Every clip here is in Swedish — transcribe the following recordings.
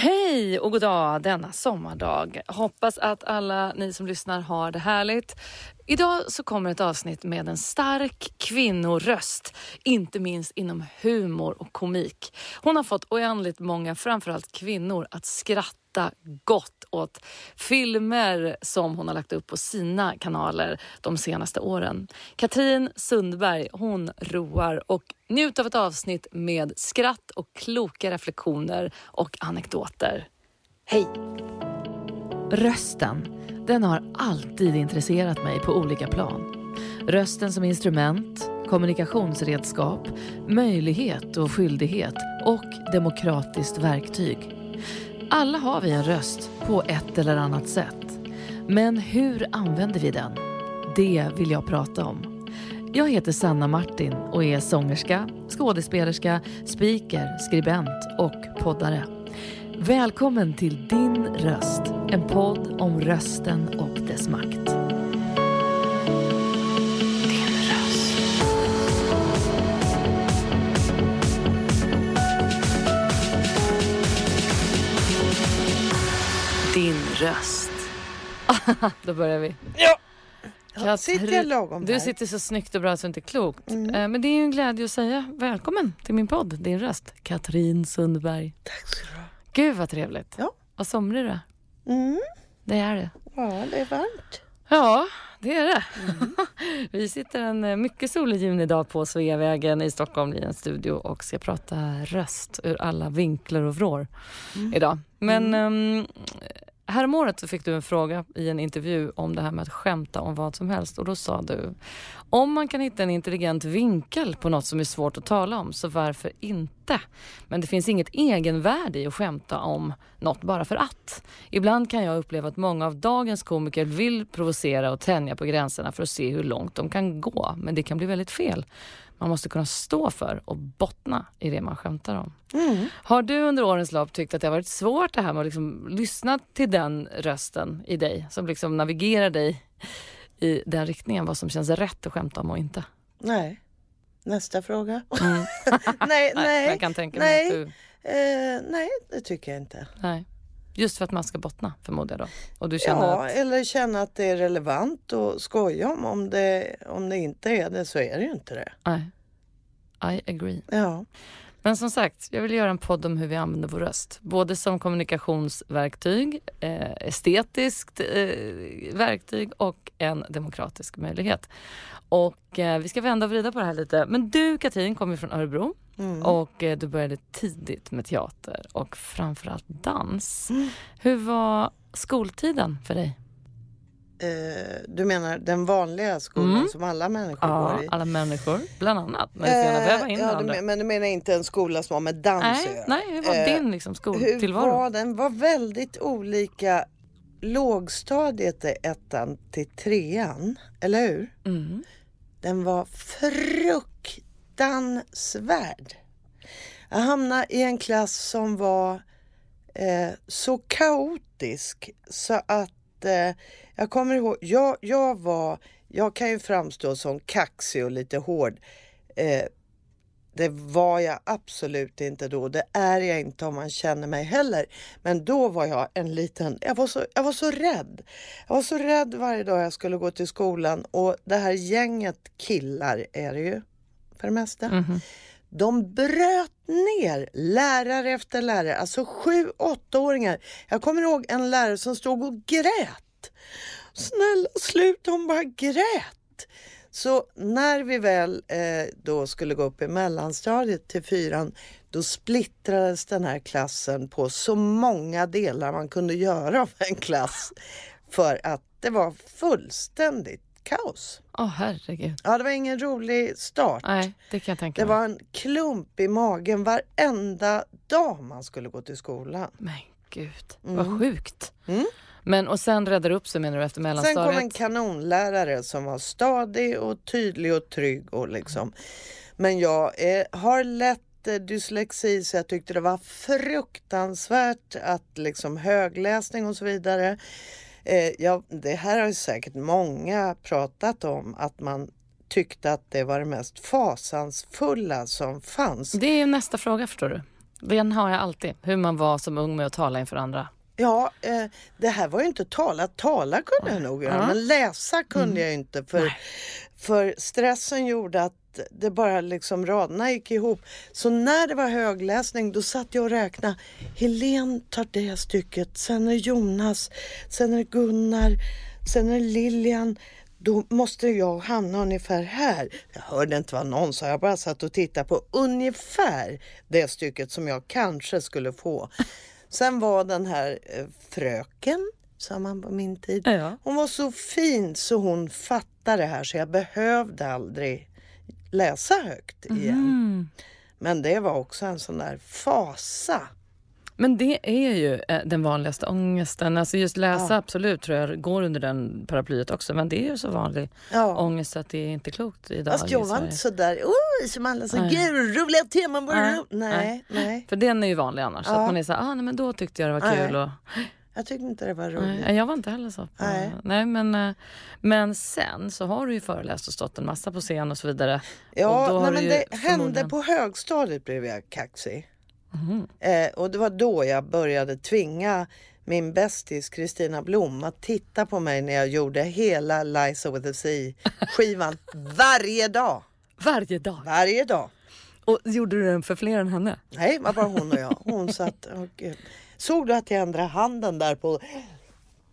Hej och god dag denna sommardag. Hoppas att alla ni som lyssnar har det härligt. Idag så kommer ett avsnitt med en stark kvinnoröst, inte minst inom humor och komik. Hon har fått oändligt många, framförallt kvinnor, att skratta gott åt filmer som hon har lagt upp på sina kanaler de senaste åren. Katrin Sundberg, hon roar och njut av ett avsnitt med skratt och kloka reflektioner och anekdoter. Hej! Rösten den har alltid intresserat mig på olika plan. Rösten som instrument, kommunikationsredskap, möjlighet och skyldighet och demokratiskt verktyg. Alla har vi en röst på ett eller annat sätt. Men hur använder vi den? Det vill jag prata om. Jag heter Sanna Martin och är sångerska, skådespelerska, speaker, skribent och poddare. Välkommen till Din röst, en podd om rösten och dess makt. Din röst. Din röst. Då börjar vi. Ja. Katrin, sitter jag lagom Du här? sitter så snyggt och bra så inte klokt. Mm. Eh, Men det är ju en glädje att säga välkommen till min podd, Din röst. Katrin Sundberg. Tack ska du. Gud vad trevligt. Ja. Vad somrig du är. Mm. Det är det. Ja, det är varmt. Ja, det är det. Mm. Vi sitter en eh, mycket solig junidag på Sveavägen i Stockholm i en studio och ska prata röst ur alla vinklar och vrår Mm. idag. Men um, häromåret så fick du en fråga i en intervju om det här med att skämta om vad som helst och då sa du om man kan hitta en intelligent vinkel på något som är svårt att tala om så varför inte? Men det finns inget egenvärde i att skämta om något bara för att. Ibland kan jag uppleva att många av dagens komiker vill provocera och tänja på gränserna för att se hur långt de kan gå. Men det kan bli väldigt fel. Man måste kunna stå för och bottna i det man skämtar om. Mm. Har du under årens lopp tyckt att det har varit svårt det här med att liksom lyssna till den rösten i dig som liksom navigerar dig i den riktningen, vad som känns rätt att skämta om och inte? Nej. Nästa fråga. Mm. nej, Nej, jag kan tänka mig nej. att du... Eh, nej, det tycker jag inte. Nej. Just för att man ska bottna förmodar jag då. Och du känner Ja, att... eller känna att det är relevant att skoja om. Om det, om det inte är det så är det ju inte det. Nej. I agree. Ja. Men som sagt, jag vill göra en podd om hur vi använder vår röst. Både som kommunikationsverktyg, eh, estetiskt eh, verktyg och en demokratisk möjlighet. Och eh, vi ska vända och vrida på det här lite. Men du Katrin kommer från Örebro Mm. och eh, du började tidigt med teater och framförallt dans. Mm. Hur var skoltiden för dig? Eh, du menar den vanliga skolan Mm. som alla människor Ja, går i? alla människor, bland annat. Men du väva in Eh, ja, du men, men du menar inte en skola som har med dans Nej, nej, hur var Eh, din liksom, Hur skoltillvaro? var den? var väldigt olika. Lågstadiet är ettan till trean, eller hur? Mm. Den var fruktansvärd. Jag hamnade i en klass som var eh, så kaotisk så att eh, jag kommer ihåg, jag, jag var, jag kan ju framstå som kaxig och lite hård. Eh, det var jag absolut inte då. Det är jag inte om man känner mig heller. Men då var jag en liten... Jag var så, jag var så rädd. Jag var så rädd varje dag jag skulle gå till skolan. Och det här gänget killar är det ju för det mesta. Mhm. De bröt ner lärare efter lärare, alltså sju, åttaåringar. Jag kommer ihåg en lärare som stod och grät. Snälla sluta, hon bara grät. Så när vi väl eh, då skulle gå upp i mellanstadiet till fyran, då splittrades den här klassen på så många delar man kunde göra av en klass. För att det var fullständigt kaos. Åh herregud. Ja, det var ingen rolig start. Nej, det kan jag tänka Det mig. var en klump i magen varenda dag man skulle gå till skolan. Men gud, Mm. vad sjukt. Mm. Men och sen räddade upp sig menar du efter Sen mellanstadiet? kom en kanonlärare som var stadig och tydlig och trygg. Och liksom. Men jag eh, har lätt eh, dyslexi så jag tyckte det var fruktansvärt att liksom högläsning och så vidare. Eh, ja, det här har ju säkert många pratat om att man tyckte att det var det mest fasansfulla som fanns. Det är nästa fråga förstår du. Den har jag alltid. Hur man var som ung med att tala inför andra. Ja, eh, det här var ju inte tala. Tala kunde jag nog göra, men läsa kunde Mm. jag inte. För, Nej. för stressen gjorde att det bara liksom raderna gick ihop. Så när det var högläsning då satt jag och räknade. Helen tar det stycket, sen är Jonas, sen är Gunnar, sen är Lilian. Då måste jag hamna ungefär här. Jag hörde inte vad någon sa, jag bara satt och tittade på ungefär det stycket som jag kanske skulle få. Sen var den här eh, fröken, sa man på min tid. Ja. Hon var så fin så hon fattade det här så jag behövde aldrig läsa högt igen. Mm. Men det var också en sån där fasa. Men det är ju eh, den vanligaste ångesten. Alltså just läsa Ja. absolut tror jag går under den paraplyet också. Men det är ju så vanlig Ja. ångest att det är inte klokt idag Fast jag var inte så där, oj, som alla sa, gud roliga teman var Nej, ro-" Nej, nej, För den är ju vanlig annars. Ja. Att man är så här, ah, nej, men då tyckte jag det var kul. Och, jag tyckte inte det var roligt. nej, jag var inte heller så. På, Nej. nej. men, eh, men sen så har du ju föreläst och stått en massa på scen och så vidare. Ja, nej, men det hände förmodligen- på högstadiet blev jag kaxig. Eh, och det var då jag började tvinga min bästis Kristina Blom att titta på mig när jag gjorde hela Liza with a Sea skivan varje dag. Varje dag. Varje dag. Och gjorde du den för fler än henne? Nej, det var bara hon och jag. Hon satt och... eh, Såg du att jag ändrade handen där på...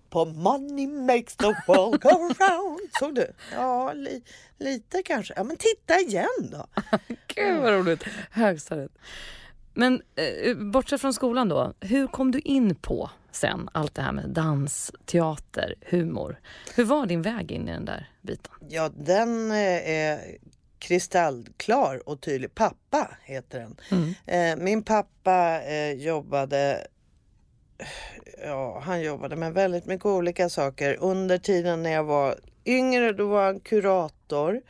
På money makes the world go round. Såg du? Ja, li, lite kanske. Ja, men titta igen då. Gud vad roligt. Högstadiet. Men eh, bortsett från skolan då, hur kom du in på sen allt det här med dans, teater, humor? Hur var din väg in i den där biten? Ja, den eh, är kristallklar och tydlig. Pappa heter den. Mm. Eh, min pappa eh, jobbade Ja, han jobbade med väldigt mycket olika saker. Under tiden när jag var yngre då var han kurator.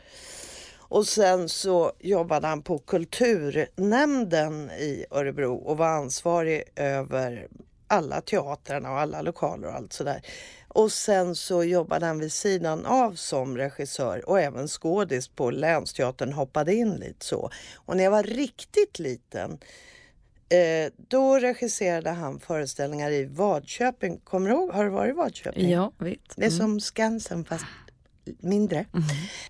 Och sen så jobbade han på kulturnämnden i Örebro och var ansvarig över alla teatrarna och alla lokaler och allt sådär. Och sen så jobbade han vid sidan av som regissör och även skådis på Länsteatern hoppade in lite så. Och när jag var riktigt liten eh, då regisserade han föreställningar i Vadköping. Kommer du ihåg? Har du varit i Vadköping? Ja, vitt. Det är som Skansen fast mindre.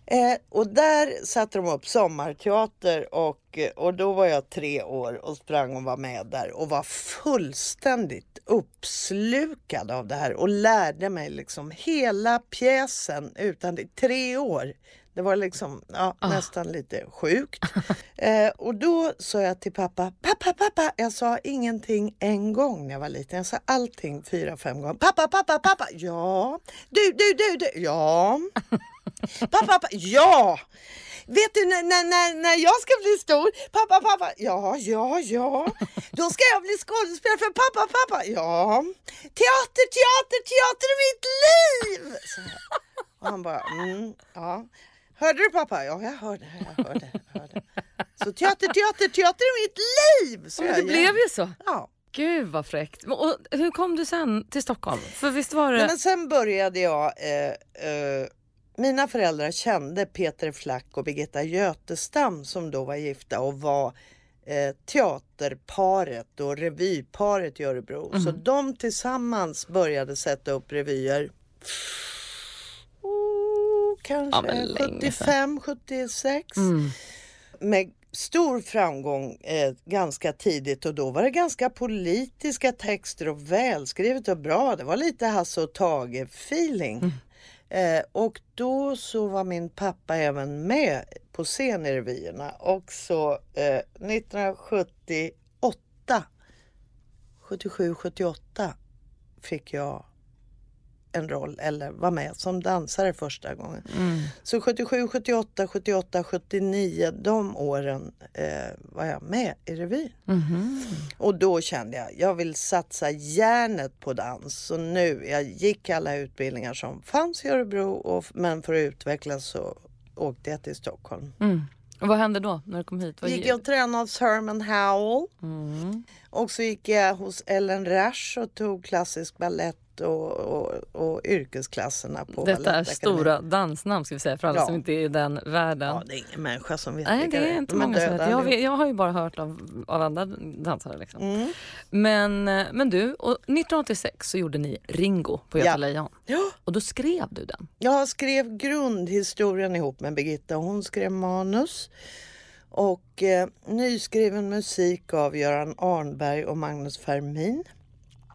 Eh, och där satte de upp sommarteater och, och då var jag tre år och sprang och var med där och var fullständigt uppslukad av det här och lärde mig liksom hela pjäsen utan det, tre år. Det var liksom ja, Ah. nästan lite sjukt. Eh, och då sa jag till pappa, pappa, pappa. Jag sa ingenting en gång när jag var liten. Jag sa allting fyra, fem gånger. Pappa, pappa, pappa. Ja. Du, du, du, du. Ja. Pappa, pappa. Ja. Vet du när, när, när, jag ska bli stor? Pappa, pappa. Ja, ja, ja. Då ska jag bli skådespelare för pappa, pappa. Ja. Teater, teater, teater är mitt liv. Och han bara, mm, ja. Hörde du pappa? Ja, jag hörde, jag hörde, jag hörde. Så teater, teater, teater är mitt liv! Så jag det blev ju så. Ja. Gud vad fräckt. Och hur kom du sen till Stockholm? För visst var det... Nej, men sen började jag... Eh, eh, mina föräldrar kände Peter Flack och Birgitta Götestam som då var gifta och var eh, teaterparet och revyparet i Örebro. Så de tillsammans började sätta upp revyer. Kanske Ja, men länge 75, 76 Mm. med stor framgång eh, ganska tidigt och då var det ganska politiska texter och välskrivet och bra. Det var lite Hasse och Tage feeling. Eh, och då så var min pappa även med på scen i revyerna och så eh, 1978 77, 78 fick jag en roll eller var med som dansare första gången. Mm. Så 77, 78, 78, 79, de åren eh, var jag med i revyn. Mhm. Och då kände jag, jag vill satsa järnet på dans. Så nu, jag gick alla utbildningar som fanns i Örebro, och, men för att utvecklas så åkte jag till Stockholm. Mm. Och vad hände då när du kom hit? Vad Gick jag och tränade hos Herman Howell. Mm. Och så gick jag hos Ellen Rasch och tog klassisk ballett och, och, och yrkesklasserna på Detta är stora dansnamn ska vi säga för alla Ja. som inte är i den världen. Ja, det är ingen människa som vet Nej, det är inte många som vet. Jag, vet. jag har ju bara hört av, av andra dansare. Liksom. Mm. Men, men du, och 1986 så gjorde ni Ringo på Göta Ja. Lejon. Ja, Och då skrev du den. jag skrev grundhistorien ihop med Birgitta. Hon skrev manus. Och eh, nyskriven musik av Göran Arnberg och Magnus Fermin.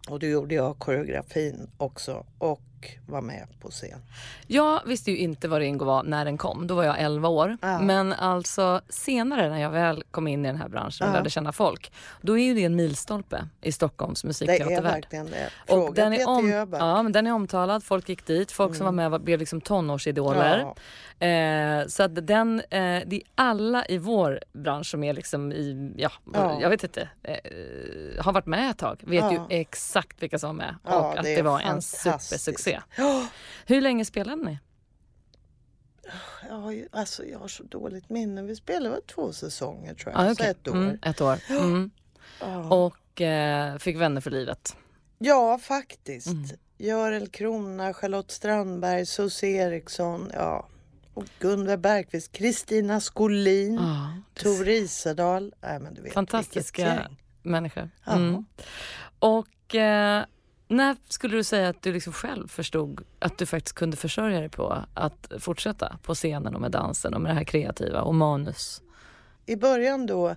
Och då gjorde jag koreografin också. Och var med på scen. Jag visste ju inte vad Ringo var när den kom. Då var jag 11 år. Ja. Men alltså senare när jag väl kom in i den här branschen och Ja. lärde känna folk. Då är ju det en milstolpe i Stockholms Det är musikteatervärld. verkligen det. Och den, är om, ja, men den är omtalad, folk gick dit, folk som var med var- blev liksom tonårsidoler. Ja. Eh, så att den, eh, det är alla i vår bransch som är liksom i, ja, Ja. jag vet inte, eh, har varit med ett tag, vet ju exakt vilka som var med och att det det, var en fantastiskt. Ja. Hur länge spelade ni? Jag har, ju, alltså, jag har så dåligt minne. Vi spelade väl två säsonger tror jag. Ah, Så okej. ett år. Mm, ett år. Mm. Ja. Och eh, fick vänner för livet. Ja, faktiskt. Mm. Görel Krona, Charlotte Strandberg, Susie Eriksson, ja. Och Gunvar Bergqvist, Kristina Skolin, är Tor Isedal. Nej, men du vet, fantastiska människor. Mm. Och eh, när skulle du säga att du liksom själv förstod att du faktiskt kunde försörja dig på att fortsätta på scenen och med dansen och med det här kreativa och manus? I början då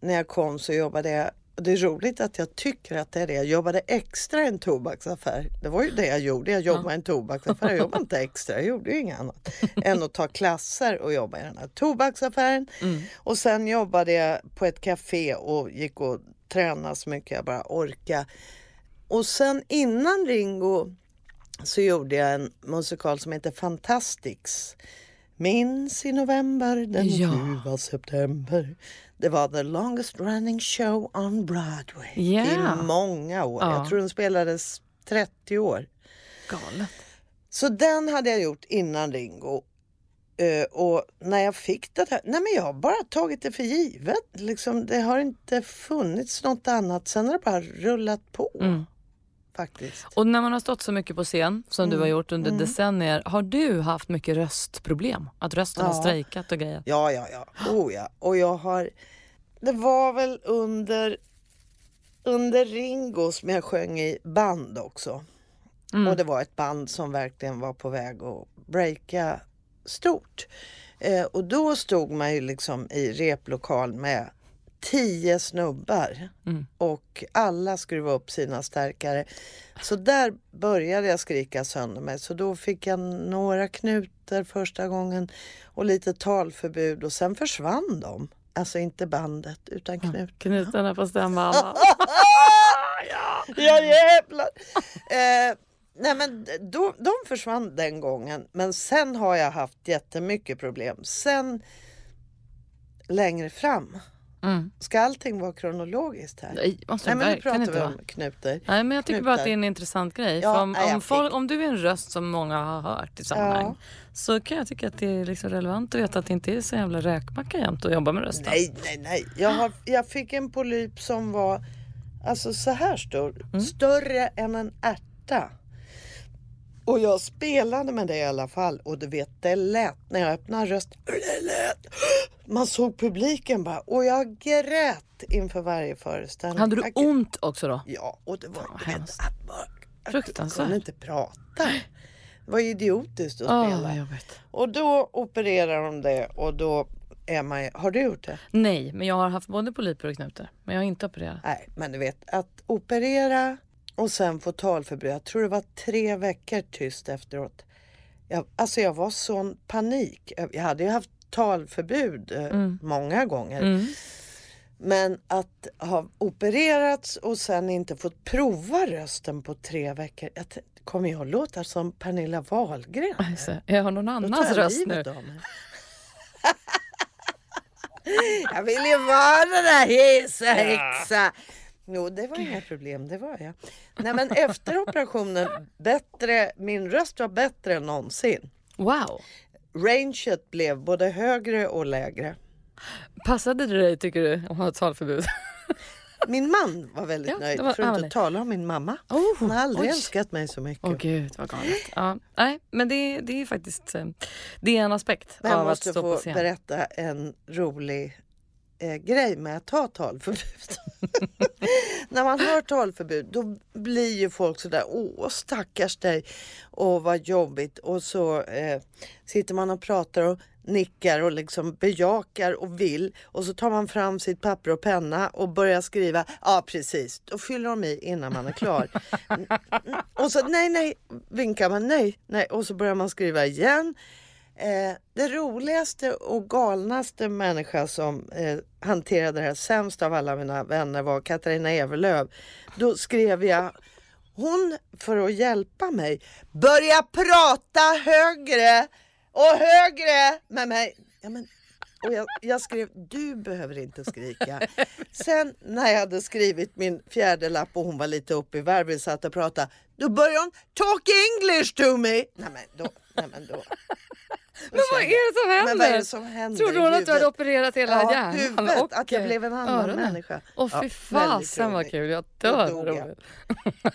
när jag kom så jobbade jag det är roligt att jag tycker att det är det. Jag jobbade extra i en tobaksaffär. Det var ju det jag gjorde. Jag jobbade i en tobaksaffär. Jag jobbade inte extra. Jag gjorde ju inget annat än att ta klasser och jobba i den här tobaksaffären. Mm. Och sen jobbade jag på ett café och gick och tränade så mycket jag bara orkade. Och sen innan Ringo så gjorde jag en musikal som heter Fantastics. Minns i november, den Ja. ljuva september. Det var the longest running show on Broadway Ja. i många år. Ja. Jag tror den spelades 30 år. Galet. Så den hade jag gjort innan Ringo. Eh, och när jag fick det här, nej men jag har bara tagit det för givet. Liksom, det har inte funnits något annat. Sen har det bara rullat på Mm. Faktiskt. Och när man har stått så mycket på scen som du Mm. har gjort under decennier, har du haft mycket röstproblem? Att rösten har Ja. strejkat och grejer? Ja, ja, ja. Oh, ja. Och jag har... Det var väl under, under Ringo som jag sjöng i band också. Mm. Och det var ett band som verkligen var på väg att breaka stort. Eh, och då stod man ju liksom i replokal med tio snubbar Mm. och alla skruvade upp sina stärkare. Så där började jag skrika sönder mig. Så då fick jag några knutar första gången och lite talförbud och sen försvann de. Alltså inte bandet utan knut. Knutarna på stämbanden. Ja jävlar! Eh, nej men då, de försvann den gången. Men sen har jag haft jättemycket problem. Sen längre fram. Mm. Ska allting vara kronologiskt här? Nej, måste Nej men nu pratar inte vi om knutar. Nej, men jag tycker bara att det är en intressant grej. Ja, om, nej, om, folk, om du är en röst som många har hört i sammanhang Ja. så kan jag tycka att det är liksom relevant att veta att det inte är så jävla räkmacka jämt att jobba med rösten. Nej, nej, nej. Jag, har, jag fick en polyp som var alltså så här stor. Mm. Större än en ärta. Och jag spelade med det i alla fall. Och du vet, det lät när jag öppnade rösten. Det lät. Man såg publiken bara. Och jag grät inför varje föreställning. Hade du jag, ont också då? Ja, och det var Fan, du vet, bara, att Jag Fruktansvärt. kunde inte prata. Det var idiotiskt att Åh, spela. Och då opererar de det och då är man ju- Har du gjort det? Nej, men jag har haft både polyper och knutor. Men jag har inte opererat. Nej, men du vet att operera och sen få talförbud. Jag tror det var tre veckor tyst efteråt. Jag, alltså jag var sån panik. Jag hade ju haft talförbud eh, många gånger. Mm. Men att ha opererats och sen inte fått prova rösten på tre veckor. Jag kommer jag låta som Pernilla Wahlgren? Alltså, jag har någon annans röst nu. jag vill ju vara den där hesa häxa. Jo, det var inga problem, det var jag. Nej, men efter operationen, bättre, min röst var bättre än någonsin. Wow. Ranget blev både högre och lägre. Passade det dig tycker du att ha ett talförbud? Min man var väldigt Ja, nöjd, var- för att inte tala om min mamma. Oh, Hon har aldrig oj. älskat mig så mycket. Åh gud vad galet. Ja, nej, men det, det är faktiskt eh, det är en aspekt Men jag av att måste stå på få scen. berätta en rolig eh, grej med att ta talförbud. När man hör talförbud då blir ju folk sådär, åh stackars dig och vad jobbigt. Och så eh, sitter man och pratar och nickar och liksom bejakar och vill och så tar man fram sitt papper och penna och börjar skriva. Ja precis, då fyller de i innan man är klar. och så nej, nej, vinkar man nej, nej och så börjar man skriva igen. Eh, det roligaste och galnaste människa som eh, hanterade det här sämst av alla mina vänner var Katarina Evelöv. Då skrev jag hon, för att hjälpa mig, börja prata högre och högre med mig. Ja, men, och jag, jag skrev, du behöver inte skrika. Sen när jag hade skrivit min fjärde lapp och hon var lite uppe i varv, vi satt och pratade, då började hon talk English to me. Nej men då, nej men då. Men vad är det som händer? Men vad är det som händer Trodde hon att du hade opererat hela Ja, hjärnan? huvudet, och att jag blev en annan öronen? människa. Åh Ja, fy väldigt fasen vad kul, jag dör jag.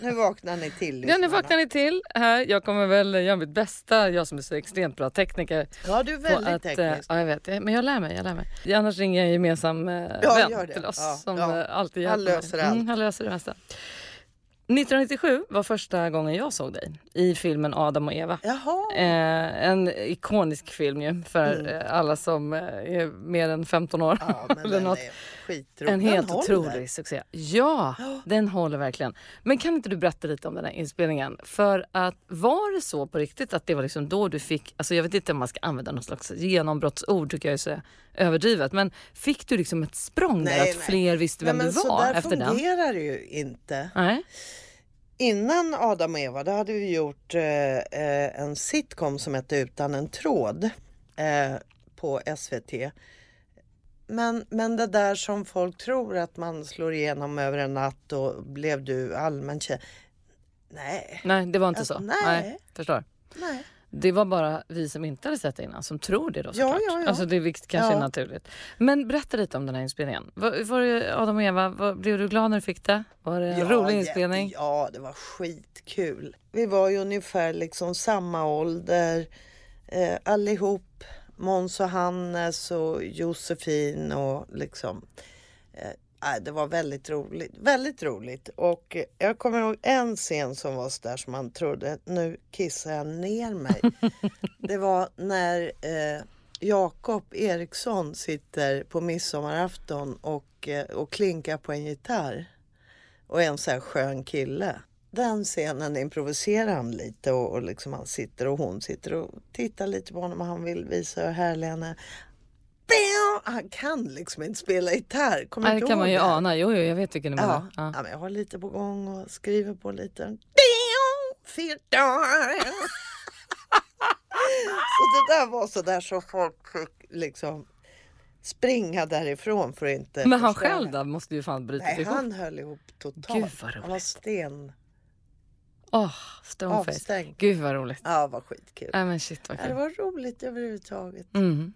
Nu vaknar ni till Ja, nu vaknar ni till här. Jag kommer väl göra mitt bästa, jag som är så extremt bra tekniker. Ja, du är väldigt att, eh, teknisk. Ja, jag vet. Men jag lär mig. Jag lär mig. Annars ringer jag en gemensam eh, Ja, vän till oss Ja, som ja. eh, alltid Han hjälper löser mig. allt. Mm, han löser det mesta. 1997 var första gången jag såg dig i filmen Adam och Eva. Eh, en ikonisk film ju för Mm. eh, alla som eh, är mer än 15 år. Ja, men Eller den något. En Den helt håller. otrolig succé. Ja, den håller verkligen. Men kan inte du berätta lite om den här inspelningen? För att var det så på riktigt att det var liksom då du fick, alltså jag vet inte om man ska använda något slags genombrottsord tycker jag är så överdrivet. Men fick du liksom ett språng där Nej, att nej. fler visste vem Nej, men du så var där efter den? fungerar det ju inte. Nej. Innan Adam och Eva, då hade vi gjort eh, eh, en sitcom som hette Utan en tråd eh, på SVT. Men, men det där som folk tror att man slår igenom över en natt och blev du allmän känd. Nej, Nej, det var inte Alltså, så. nej. förstår. nej. Det var bara vi som inte hade sett det innan som tror det då Ja, såklart. ja, ja. Alltså det är kanske Ja. är naturligt. Men berätta lite om den här inspelningen. Var, var det Adam och Eva, var, blev du glad när du fick det? Var det en Ja, rolig inspelning? Ja, det var skitkul. Vi var ju ungefär liksom samma ålder eh, allihop. Måns och Hannes och Josefin och liksom. Eh, det var väldigt roligt. Väldigt roligt. Och jag kommer ihåg en scen som var så där som man trodde nu kissar jag ner mig. det var när eh, Jakob Eriksson sitter på midsommarafton och, eh, och klinkar på en gitarr och är en så här skön kille. Den scenen improviserar han lite och, och liksom han sitter och hon sitter och tittar lite på honom och han vill visa hur härlig han är. Han kan liksom inte spela gitarr. Kommer Nej, det kan man ju det ana. Jo, jo, jag vet vilken du Ja. menar. Ja. Ja. men jag har lite på gång och skriver på lite. Så det där var så där så folk fick liksom springa därifrån för att inte Men han förstöra. själv då måste ju fan brutit Nej, ihop. han höll ihop totalt. Gud, vad han var roligt. sten Åh, stoneface. avstängd. Gud vad roligt. Ja, vad skitkul. Nej men shit vad Ja, det kul. var roligt överhuvudtaget. Mm.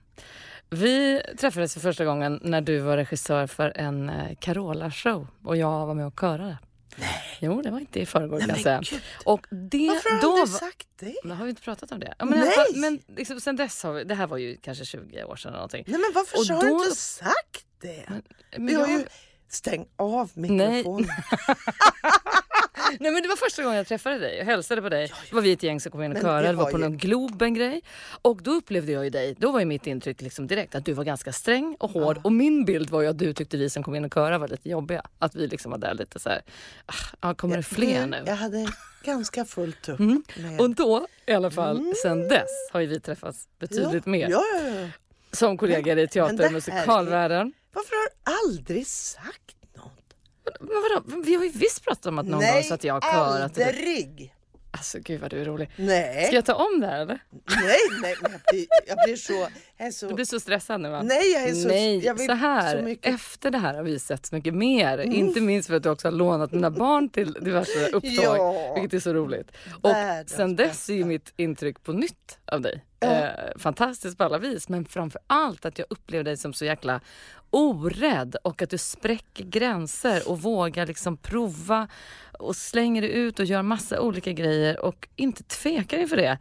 Vi träffades för första gången när du var regissör för en eh, Carola-show och jag var med och körade. Nej. Jo, det var inte i förrgår kan jag säga. gud. Och det, Varför har då du sagt det? Men har vi inte pratat om det? Ja, men Nej! fall- men liksom, sen dess har vi, det här var ju kanske 20 år sedan eller någonting. Nej, men varför Och har du då- inte sagt det? Men Vi har jag- ju... Stäng av mikrofonen. Nej men det var första gången jag träffade dig och hälsade på dig. Då var vi ett gäng som kom in och körade, det det var på ju- någon Globen-grej. Och då upplevde jag ju dig, då var ju mitt intryck liksom direkt att du var ganska sträng och hård. Och min bild var ju att du tyckte vi som kom in och körade var lite jobbiga. Att vi liksom var där lite så här, ah, ja, kommer det fler nu? Jag hade ganska fullt upp Mm. med... Och då i alla fall sen dess har ju vi träffats betydligt ja, mer. Ja, ja, ja. Som kollegor i teater det och musikalvärlden. Varför har du aldrig sagt? Men vadå? Vi har ju visst pratat om att någon gång så att jag har körat. det. aldrig! Alltså gud vad du är rolig. Nej, Ska jag ta om det här eller? nej, nej. Jag, blir, jag blir så... Jag så Du blir så stressad nu va? nej, jag är så... Nej, jag vill så här. Så mycket. Efter det här har vi sett så mycket mer. Inte minst för att du också har lånat mina barn till diverse upptag. Ja. Vilket är så roligt. Och Världens sen dess är ju mitt intryck på nytt av dig ja. eh, fantastiskt på alla vis. Men framför allt att jag upplevde dig som så jäkla orädd och att du spräcker gränser och vågar liksom prova och slänger dig ut och gör massa olika grejer och inte tvekar inför det.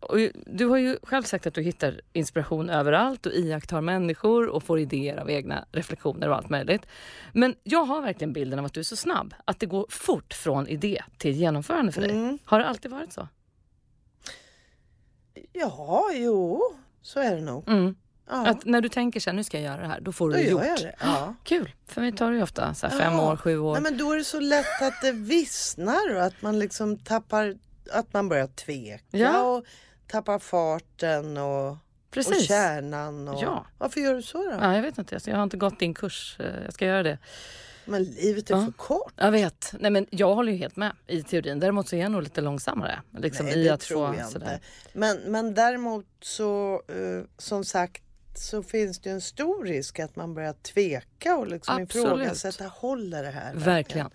Och du har ju själv sagt att du hittar inspiration överallt och iakttar människor och får idéer av egna reflektioner och allt möjligt. Men jag har verkligen bilden av att du är så snabb, att det går fort från idé till genomförande för dig. Mm. Har det alltid varit så? Ja, jo, så är det nog. Mm. Ja. Att när du tänker så här, nu ska jag göra det här, då får du då det gjort. Det. Ja. Kul! För mig tar det ju ofta så fem år, sju år. Nej, men då är det så lätt att det vissnar och att man liksom tappar, att man börjar tveka. Och tappar farten och, Precis. och kärnan. Och... Ja. Varför gör du så då? Ja, jag vet inte, jag har inte gått din kurs. Eh, jag ska göra det. Men livet är ja. för kort. Jag vet. Nej, men jag håller ju helt med i teorin. Däremot så är jag nog lite långsammare. Liksom, Nej, i det att tror få, jag sådär. inte. Men, men däremot så, uh, som sagt, så finns det en stor risk att man börjar tveka och liksom ifrågasätta, håller det här verkligen? verkligen.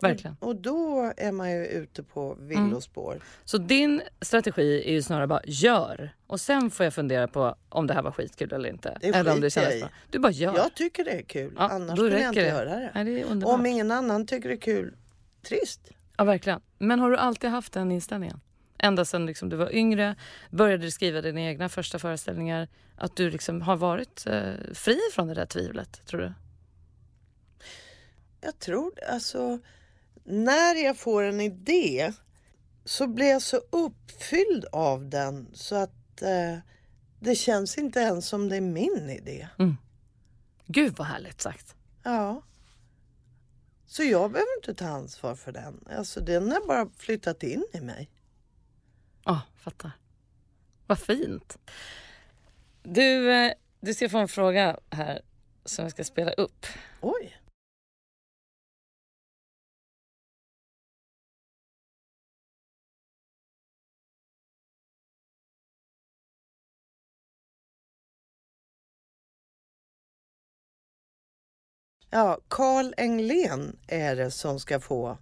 Verkligen. Och, då är man ju ute på villospår. Mm. Så din strategi är ju snarare bara gör och sen får jag fundera på om det här var skitkul eller inte. Det eller om det kändes bra. Du bara gör. Jag tycker det är kul. Ja, Annars skulle jag inte det. göra det. Nej, det är om ingen annan tycker det är kul, trist. Ja, verkligen. Men har du alltid haft den inställningen? Ända sedan liksom du var yngre, började skriva dina egna första föreställningar. Att du liksom har varit eh, fri från det där tvivlet, tror du? Jag tror alltså när jag får en idé så blir jag så uppfylld av den så att eh, det känns inte ens som det är min idé. Mm. Gud vad härligt sagt. Ja. Så jag behöver inte ta ansvar för den. Alltså den har bara flyttat in i mig. Ja, oh, fattar. Vad fint. Du, eh, du ska få en fråga här som jag ska spela upp. Oj. Ja, Carl Englén är det som ska få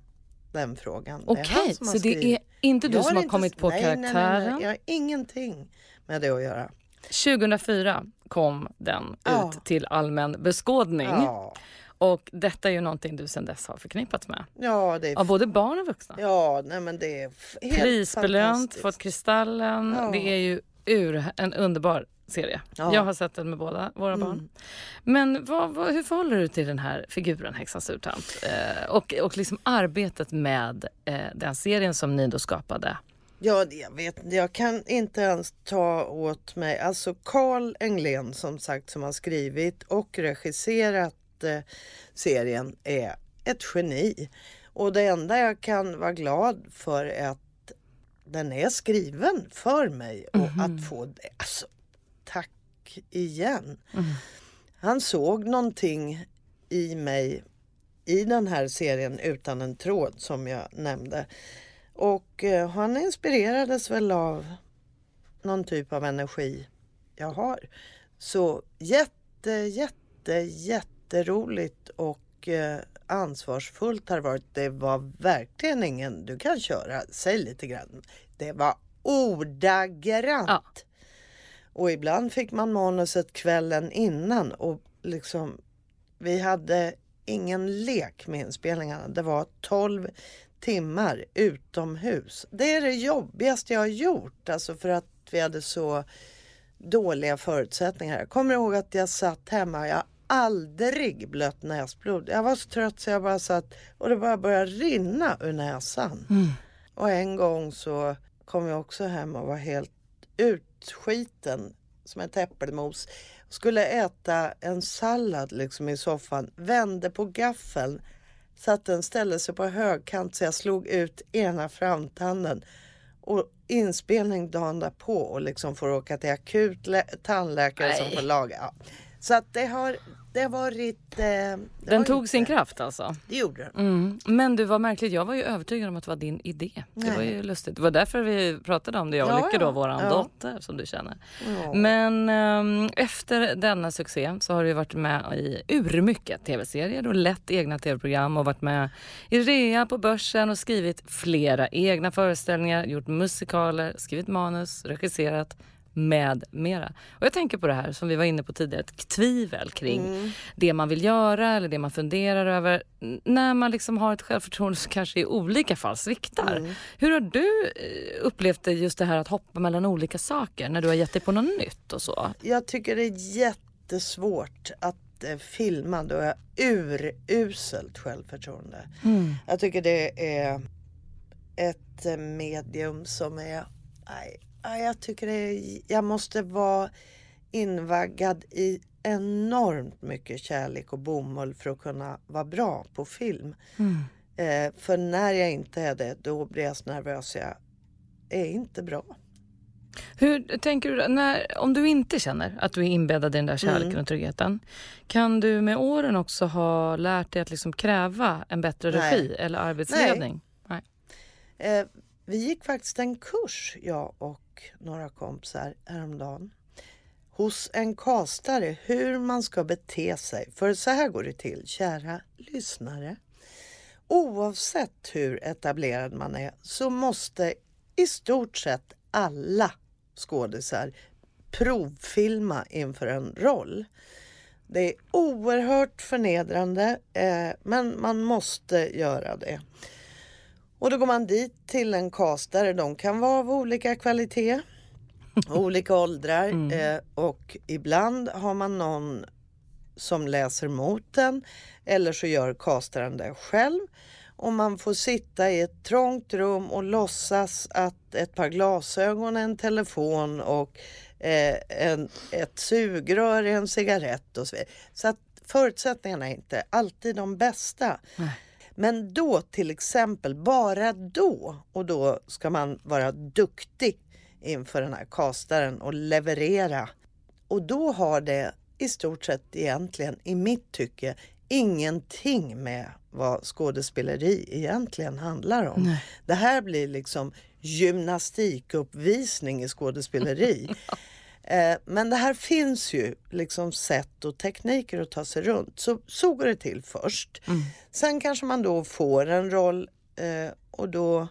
den frågan. Okej, okay, så det är inte du som har inte, kommit på nej, karaktären? Nej, nej, nej, jag har ingenting med det att göra. 2004 kom den ja. ut till allmän beskådning. Ja. Och detta är ju någonting du sedan dess har förknippats med. Ja, det är... Av både barn och vuxna. Ja, nej men det är helt Prisbelönt, fått Kristallen. Ja. Det är ju ur en underbar serie. Ja. Jag har sett den med båda våra mm. barn. Men vad, vad, hur förhåller du till den här figuren Häxan Surtant? Eh, och, och liksom arbetet med eh, den serien som ni då skapade? Ja, jag vet Jag kan inte ens ta åt mig. Alltså Carl Englén som sagt som har skrivit och regisserat eh, serien är ett geni. Och det enda jag kan vara glad för är att den är skriven för mig och mm -hmm. att få det. Alltså, igen. Mm. Han såg någonting i mig i den här serien Utan en tråd som jag nämnde. Och eh, han inspirerades väl av någon typ av energi jag har. Så jätte, jätte, jätteroligt och eh, ansvarsfullt har det varit. Det var verkligen ingen, du kan köra, säg lite grann. Det var ordagrant. Ja. Och ibland fick man manuset kvällen innan och liksom vi hade ingen lek med inspelningarna. Det var 12 timmar utomhus. Det är det jobbigaste jag har gjort, alltså för att vi hade så dåliga förutsättningar. Jag kommer ihåg att jag satt hemma, jag har aldrig blött näsblod. Jag var så trött så jag bara satt och det bara började rinna ur näsan. Mm. Och en gång så kom jag också hem och var helt utskiten som ett äppelmos. Skulle äta en sallad liksom i soffan, vände på gaffeln så att den ställde sig på högkant så jag slog ut ena framtanden. Och inspelning dagen därpå och liksom får åka till akut tandläkare Nej. som får laga. Ja. Så att det har det har varit... Eh, det Den var tog inte- sin kraft alltså? Det gjorde den. Mm. Men du var märkligt, jag var ju övertygad om att det var din idé. Det Nej. var ju lustigt. Det var därför vi pratade om det, jag och Ja, Lycke då, våran Ja. dotter som du känner. Ja. Men ehm, efter denna succé så har du varit med i urmycket tv-serier och lett egna tv-program och varit med i rea på börsen och skrivit flera egna föreställningar, gjort musikaler, skrivit manus, regisserat med mera. Och jag tänker på det här som vi var inne på tidigare, ett tvivel kring Mm. det man vill göra eller det man funderar över. När man liksom har ett självförtroende som kanske i olika fall sviktar. Mm. Hur har du eh, upplevt det just det här att hoppa mellan olika saker när du har gett dig på något nytt och så? Jag tycker det är jättesvårt att eh, filma då jag har uruselt självförtroende. Jag tycker det är ett eh, medium som är... Nej, jag tycker det Jag måste vara invaggad i enormt mycket kärlek och bomull för att kunna vara bra på film. Eh, för när jag inte är det, då blir jag så nervös. Jag är inte bra. Hur tänker du när, om du inte känner att du är inbäddad i den där kärleken och tryggheten. Kan du med åren också ha lärt dig att liksom kräva en bättre Nej. regi eller arbetsledning? Nej. Eh, vi gick faktiskt en kurs, jag och några kompisar häromdagen. Hos en kastare hur man ska bete sig. För så här går det till, kära lyssnare. Oavsett hur etablerad man är så måste i stort sett alla skådisar provfilma inför en roll. Det är oerhört förnedrande eh, men man måste göra det. Och då går man dit till en castare. De kan vara av olika kvalitet, olika åldrar eh, och ibland har man någon som läser mot en eller så gör castaren det själv. Och man får sitta i ett trångt rum och låtsas att ett par glasögon, en telefon och eh, en, ett sugrör är en cigarett och så vidare. Så att förutsättningarna är inte alltid de bästa. Men då till exempel, bara då, och då ska man vara duktig inför den här kastaren och leverera. Och då har det i stort sett egentligen, i mitt tycke, ingenting med vad skådespeleri egentligen handlar om. Det här blir liksom gymnastikuppvisning i skådespeleri. Eh, Men det här finns ju liksom sätt och tekniker att ta sig runt. Så, så går det till först. Sen kanske man då får en roll eh, och då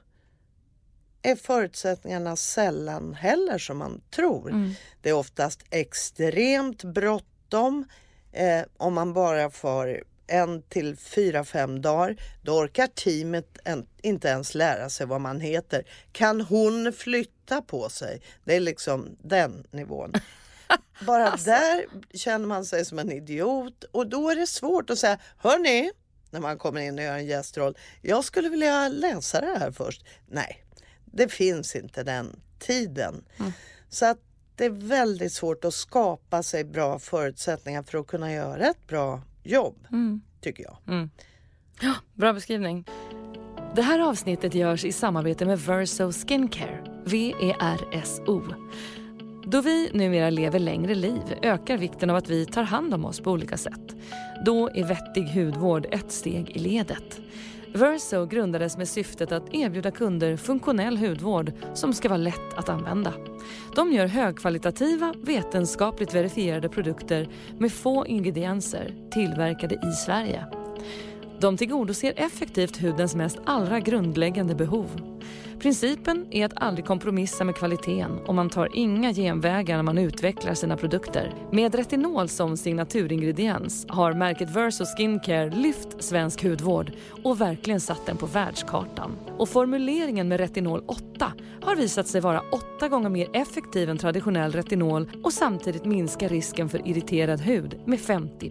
är förutsättningarna sällan heller som man tror. Det är oftast extremt bråttom. Eh, om man bara får en till fyra, fem dagar, då orkar teamet en, inte ens lära sig vad man heter. Kan hon flytta på sig? Det är liksom den nivån. Bara där känner man sig som en idiot och då är det svårt att säga, hörni, när man kommer in och gör en gästroll, jag skulle vilja läsa det här först. Nej, det finns inte den tiden. Så att det är väldigt svårt att skapa sig bra förutsättningar för att kunna göra ett bra jobb, tycker jag. Ja, bra beskrivning. Det här avsnittet görs i samarbete med Verso Skincare, V-E-R-S-O. Då vi numera lever längre liv ökar vikten av att vi tar hand om oss på olika sätt. Då är vettig hudvård ett steg i ledet. Verso grundades med syftet att erbjuda kunder funktionell hudvård som ska vara lätt att använda. De gör högkvalitativa, vetenskapligt verifierade produkter med få ingredienser tillverkade i Sverige. De tillgodoser effektivt hudens mest allra grundläggande behov. Principen är att aldrig kompromissa med kvaliteten och man tar inga genvägar när man utvecklar sina produkter. Med retinol som signaturingrediens har märket Verso Skincare lyft svensk hudvård och verkligen satt den på världskartan. Och formuleringen med retinol 8 har visat sig vara åtta gånger mer effektiv än traditionell retinol och samtidigt minska risken för irriterad hud med 50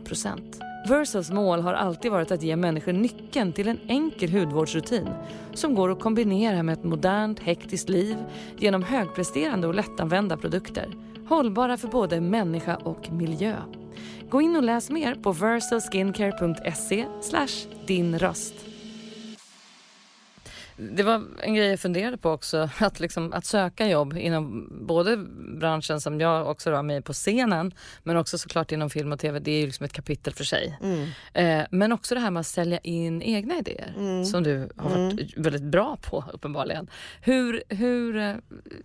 Versals mål har alltid varit att ge människor nyckeln till en enkel hudvårdsrutin som går att kombinera med ett modernt, hektiskt liv genom högpresterande och lättanvända produkter. Hållbara för både människa och miljö. Gå in och läs mer på versalskincare.se din röst det var en grej jag funderade på också, att, liksom, att söka jobb inom både branschen som jag också var med på scenen, men också såklart inom film och tv, det är ju liksom ett kapitel för sig. Mm. Eh, men också det här med att sälja in egna idéer, Mm. som du har varit väldigt bra på uppenbarligen. Hur, hur, eh,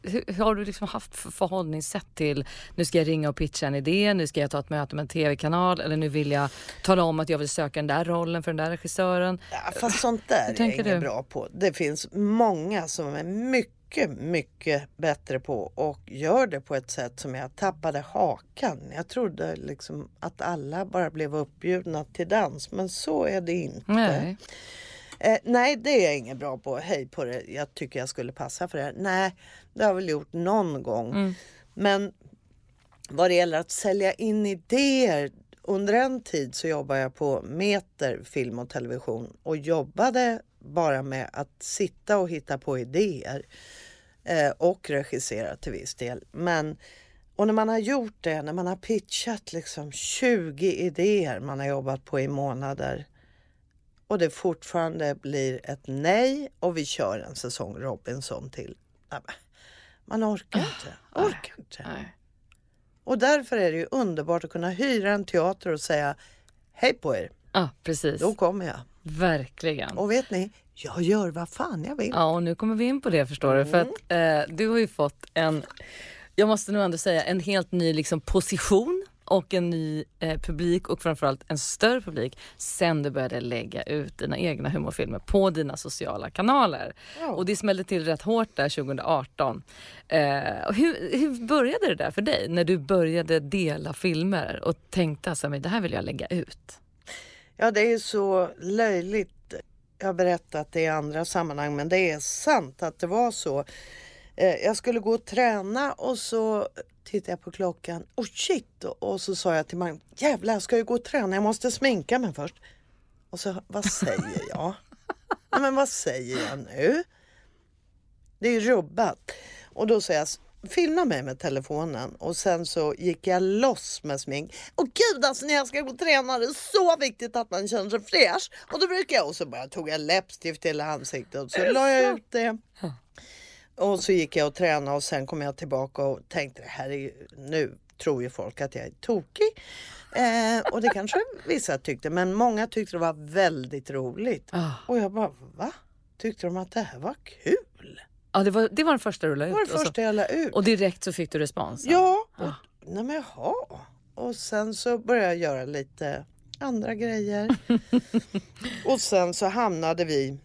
hur, har du liksom haft för förhållningssätt till, nu ska jag ringa och pitcha en idé, nu ska jag ta ett möte med en tv-kanal, eller nu vill jag tala om att jag vill söka den där rollen för den där regissören. Ja, fast sånt där är jag du? bra på. Det finns många som är mycket, mycket bättre på och gör det på ett sätt som jag tappade hakan. Jag trodde liksom att alla bara blev uppbjudna till dans, men så är det inte. Nej. Eh, nej, det är jag ingen bra på. Hej på det. Jag tycker jag skulle passa för det här. Nej, det har jag väl gjort någon gång. Mm. Men vad det gäller att sälja in idéer. Under en tid så jobbade jag på Meter film och television och jobbade bara med att sitta och hitta på idéer eh, och regissera till viss del. Men och när man har gjort det, när man har pitchat liksom 20 idéer man har jobbat på i månader och det fortfarande blir ett nej och vi kör en säsong Robinson till. Man orkar inte. Orkar inte. Och därför är det ju underbart att kunna hyra en teater och säga hej på er, Ja, precis. då kommer jag. Verkligen. Och vet ni, jag gör vad fan jag vill. Ja, och nu kommer vi in på det förstår du. För att eh, du har ju fått en, jag måste nog ändå säga, en helt ny liksom, position och en ny eh, publik och framförallt en större publik sen du började lägga ut dina egna humorfilmer på dina sociala kanaler. Ja. Och det smällde till rätt hårt där 2018. Eh, hur, hur började det där för dig när du började dela filmer och tänkte alltså, men det här vill jag lägga ut? Ja, det är så löjligt. Jag har berättat det i andra sammanhang, men det är sant att det var så. Eh, jag skulle gå och träna och så tittade jag på klockan. Oh shit! Och så sa jag till Magnus, jävlar jag ska ju gå och träna, jag måste sminka mig först. Och så, vad säger jag? Nej, men vad säger jag nu? Det är ju rubbat. Och då säger jag, filma mig med telefonen och sen så gick jag loss med smink. Och gud alltså när jag ska gå och träna det är så viktigt att man känner sig fräsch. Och då brukar jag, och så bara tog jag läppstift hela ansiktet och så la jag ut det. Och så gick jag och tränade och sen kom jag tillbaka och tänkte det här är nu tror ju folk att jag är tokig. Eh, och det kanske vissa tyckte men många tyckte det var väldigt roligt. Ah. Och jag bara va? Tyckte de att det här var kul? Ja, det var, det var den första du la Det ut? var det och så- första jag la ut. Och direkt så fick du respons? Ja, och, Ah. nej men jaha. Och sen så började jag göra lite andra grejer. och sen så hamnade vi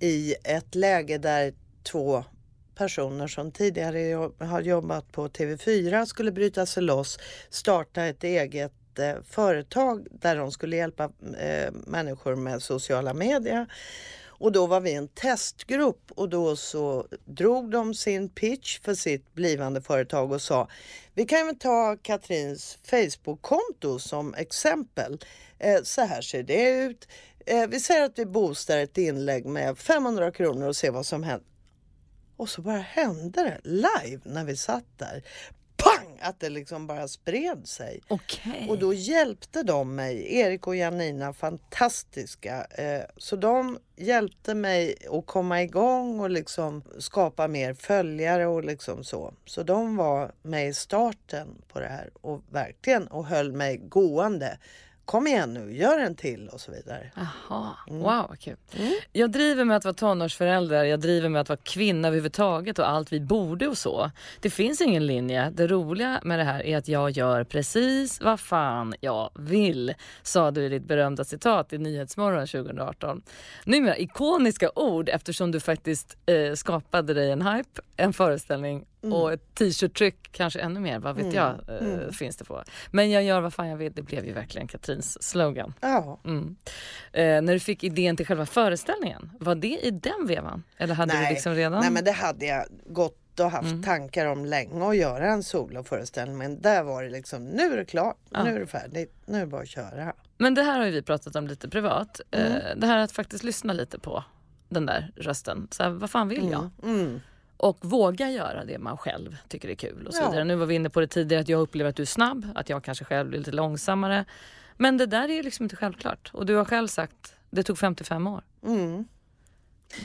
i ett läge där två personer som tidigare har jobbat på TV4 skulle bryta sig loss, starta ett eget eh, företag där de skulle hjälpa eh, människor med sociala medier. Och då var vi en testgrupp och då så drog de sin pitch för sitt blivande företag och sa vi kan väl ta Katrins Facebook-konto som exempel. Eh, så här ser det ut. Eh, vi säger att vi boostar ett inlägg med 500 kronor och ser vad som händer. Och så bara hände det live när vi satt där. Att det liksom bara spred sig. Okej. Och då hjälpte de mig, Erik och Janina, fantastiska. Eh, så de hjälpte mig att komma igång och liksom skapa mer följare och liksom så. Så de var med i starten på det här och verkligen och höll mig gående. Kom igen nu, gör en till och så vidare. Jaha, Mm. wow vad kul. Jag driver med att vara tonårsförälder, jag driver med att vara kvinna överhuvudtaget och allt vi borde och så. Det finns ingen linje. Det roliga med det här är att jag gör precis vad fan jag vill, sa du i ditt berömda citat i Nyhetsmorgon 2018. Numera ikoniska ord eftersom du faktiskt eh, skapade dig en hype, en föreställning och ett t-shirt-tryck, kanske ännu mer, vad vet jag, eh, finns det på. Men jag gör vad fan jag vill, det blev ju verkligen Katrins slogan. Ja. Mm. Eh, när du fick idén till själva föreställningen, var det i den vevan? Eller hade du liksom redan? nej, men det hade jag gått och haft Mm. tankar om länge att göra en soloföreställning. Men där var det liksom, nu är det klart, Ja. nu är det färdigt, nu är det bara att köra. Men det här har ju vi pratat om lite privat. Mm. Eh, det här att faktiskt lyssna lite på den där rösten. Så här, vad fan vill jag? Och våga göra det man själv tycker är kul. Och så Ja. vidare. Nu var vi inne på det tidigare att jag upplever att du är snabb, att jag kanske själv blir lite långsammare. Men det där är ju liksom inte självklart. Och du har själv sagt, det tog 55 år. Mm.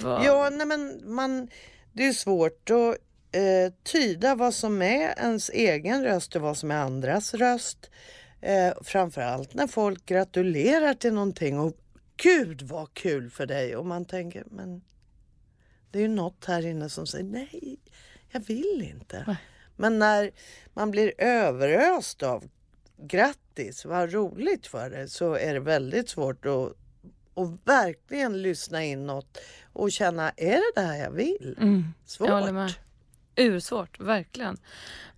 Ja, nej men man, det är svårt att eh, tyda vad som är ens egen röst och vad som är andras röst. Eh, framförallt när folk gratulerar till någonting och gud vad kul för dig och man tänker men det är ju något här inne som säger nej, jag vill inte. Nej. Men när man blir överöst av grattis, vad roligt för dig, så är det väldigt svårt att och verkligen lyssna inåt och känna, är det det här jag vill? Mm. Svårt. Jag med. Ursvårt, verkligen.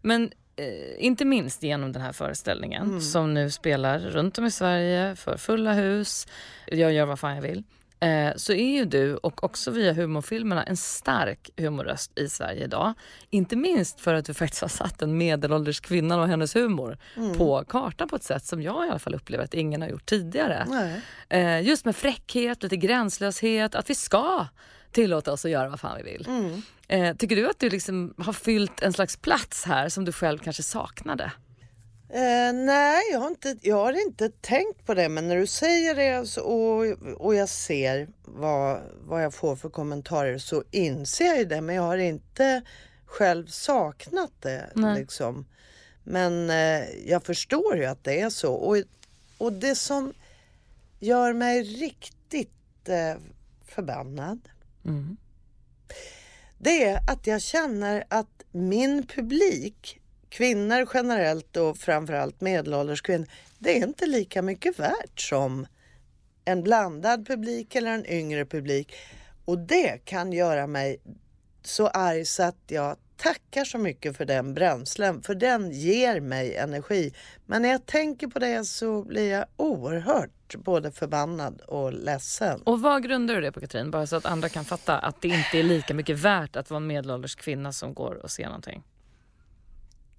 Men eh, inte minst genom den här föreställningen Mm. som nu spelar runt om i Sverige för fulla hus. Jag gör vad fan jag vill. Eh, så är ju du och också via humorfilmerna en stark humorröst i Sverige idag. Inte minst för att du faktiskt har satt en medelålders kvinna och hennes humor Mm. på kartan på ett sätt som jag i alla fall upplever att ingen har gjort tidigare. Eh, just med fräckhet, lite gränslöshet, att vi ska tillåta oss att göra vad fan vi vill. Mm. Eh, tycker du att du liksom har fyllt en slags plats här som du själv kanske saknade? Eh, nej, jag har, inte, jag har inte tänkt på det men när du säger det så, och, och jag ser vad, vad jag får för kommentarer så inser jag ju det men jag har inte själv saknat det. Nej. Liksom. Men eh, jag förstår ju att det är så. Och, och det som gör mig riktigt eh, förbannad Mm. det är att jag känner att min publik, kvinnor generellt och framförallt medelålders kvinnor, det är inte lika mycket värt som en blandad publik eller en yngre publik. Och det kan göra mig så arg så att jag tackar så mycket för den bränslen, för den ger mig energi. Men när jag tänker på det så blir jag oerhört både förbannad och ledsen. Och vad grundar du det på Katrin? Bara så att andra kan fatta att det inte är lika mycket värt att vara en medelålders kvinna som går och ser någonting.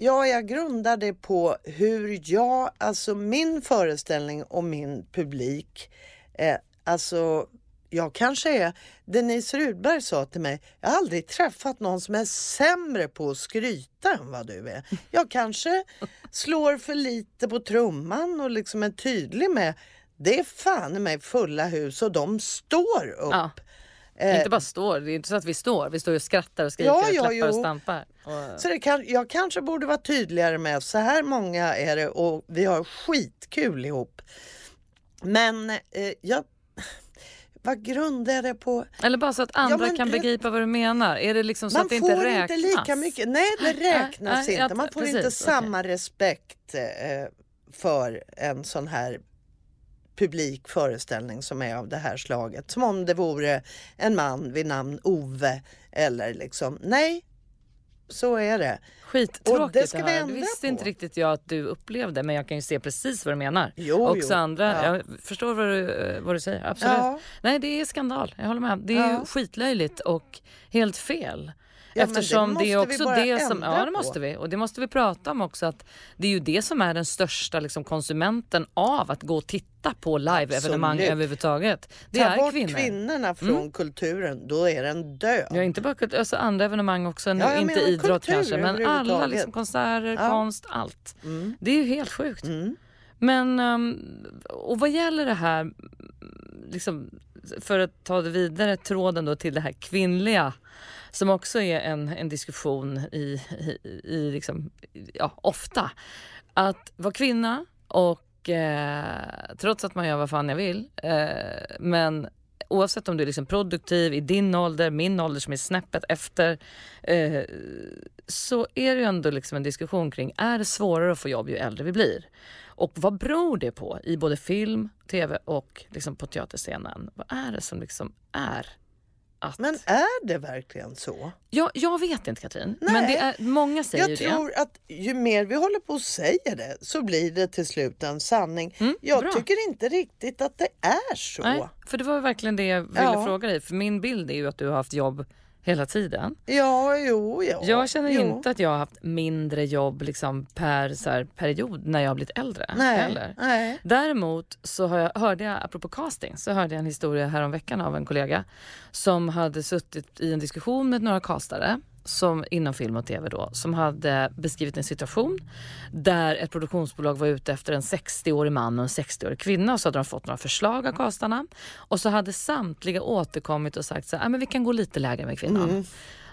Ja, jag grundar det på hur jag, alltså min föreställning och min publik, eh, alltså jag kanske är, Denise Rudberg sa till mig, jag har aldrig träffat någon som är sämre på att skryta än vad du är. Jag kanske slår för lite på trumman och liksom är tydlig med, det är fan i mig fulla hus och de står upp. Ja. Eh, Inte bara står, det är inte så att vi står, vi står och skrattar och skriker Ja, och ja, klappar och jo. stampar. Och, Så det kan, jag kanske borde vara tydligare med så här många är det och vi har skitkul ihop. Men eh, jag, vad grundar jag det på? eller bara så att andra men kan det- begripa vad du menar. Är det liksom så Man att det får inte räknas? inte lika mycket, nej det räknas nej, inte. jag- Man får precis, inte samma respekt eh, för en sån här publik föreställning som är av det här slaget. Som om det vore en man vid namn Ove eller liksom, nej så är det. Skittråkigt Och det ska vi här. ändra Det visste på. inte riktigt jag att du upplevde men jag kan ju se precis vad du menar. Jo, Också jo. andra, Ja. jag förstår vad du, eh, vad du säger, absolut. Ja. Nej det är skandal, jag håller med. Det är ju Ja. skitlöjligt och helt fel. Ja, men det Eftersom det, är också det som, ja det på. måste vi och det måste vi prata om också att det är ju det som är den största liksom, konsumenten av att gå och titta på live-evenemang överhuvudtaget. Det Ta är bort kvinnor. kvinnorna från kulturen, då är den död. Ja, inte bara kultur, alltså andra evenemang också, Ja, inte idrott kanske men alla liksom, konserter, Ja. konst, allt. Mm. Det är ju helt sjukt. Mm. Men, um, och vad gäller det här, liksom, för att ta det vidare, tråden då till det här kvinnliga som också är en, en diskussion i, i, i liksom, ja, ofta. Att vara kvinna och eh, trots att man gör vad fan jag vill, eh, men oavsett om du är liksom produktiv i din ålder, min ålder som är snäppet efter, eh, så är det ju ändå liksom en diskussion kring, är det svårare att få jobb ju äldre vi blir? Och vad beror det på i både film, tv och liksom på teaterscenen? Vad är det som liksom är att... Men är det verkligen så? jag, jag vet inte Katrin, Nej. men det är, många säger Jag det. tror att ju mer vi håller på och säger det så blir det till slut en sanning. Mm, jag bra. tycker inte riktigt att det är så. Nej, för det var verkligen det jag ville Ja. fråga dig. För min bild är ju att du har haft jobb hela tiden. Ja, jo, ja. Jag känner jo. inte att jag har haft mindre jobb liksom per så här, period när jag har blivit äldre. Nej, Heller. nej. Däremot så har jag, hörde jag, apropå casting, så hörde jag en historia häromveckan av en kollega som hade suttit i en diskussion med några castare som, inom film och tv då, som hade beskrivit en situation där ett produktionsbolag var ute efter en 60-årig man och en 60-årig kvinna och så hade de fått några förslag av kastarna. Och så hade samtliga återkommit och sagt så här, men vi kan gå lite lägre med kvinnan. Mm.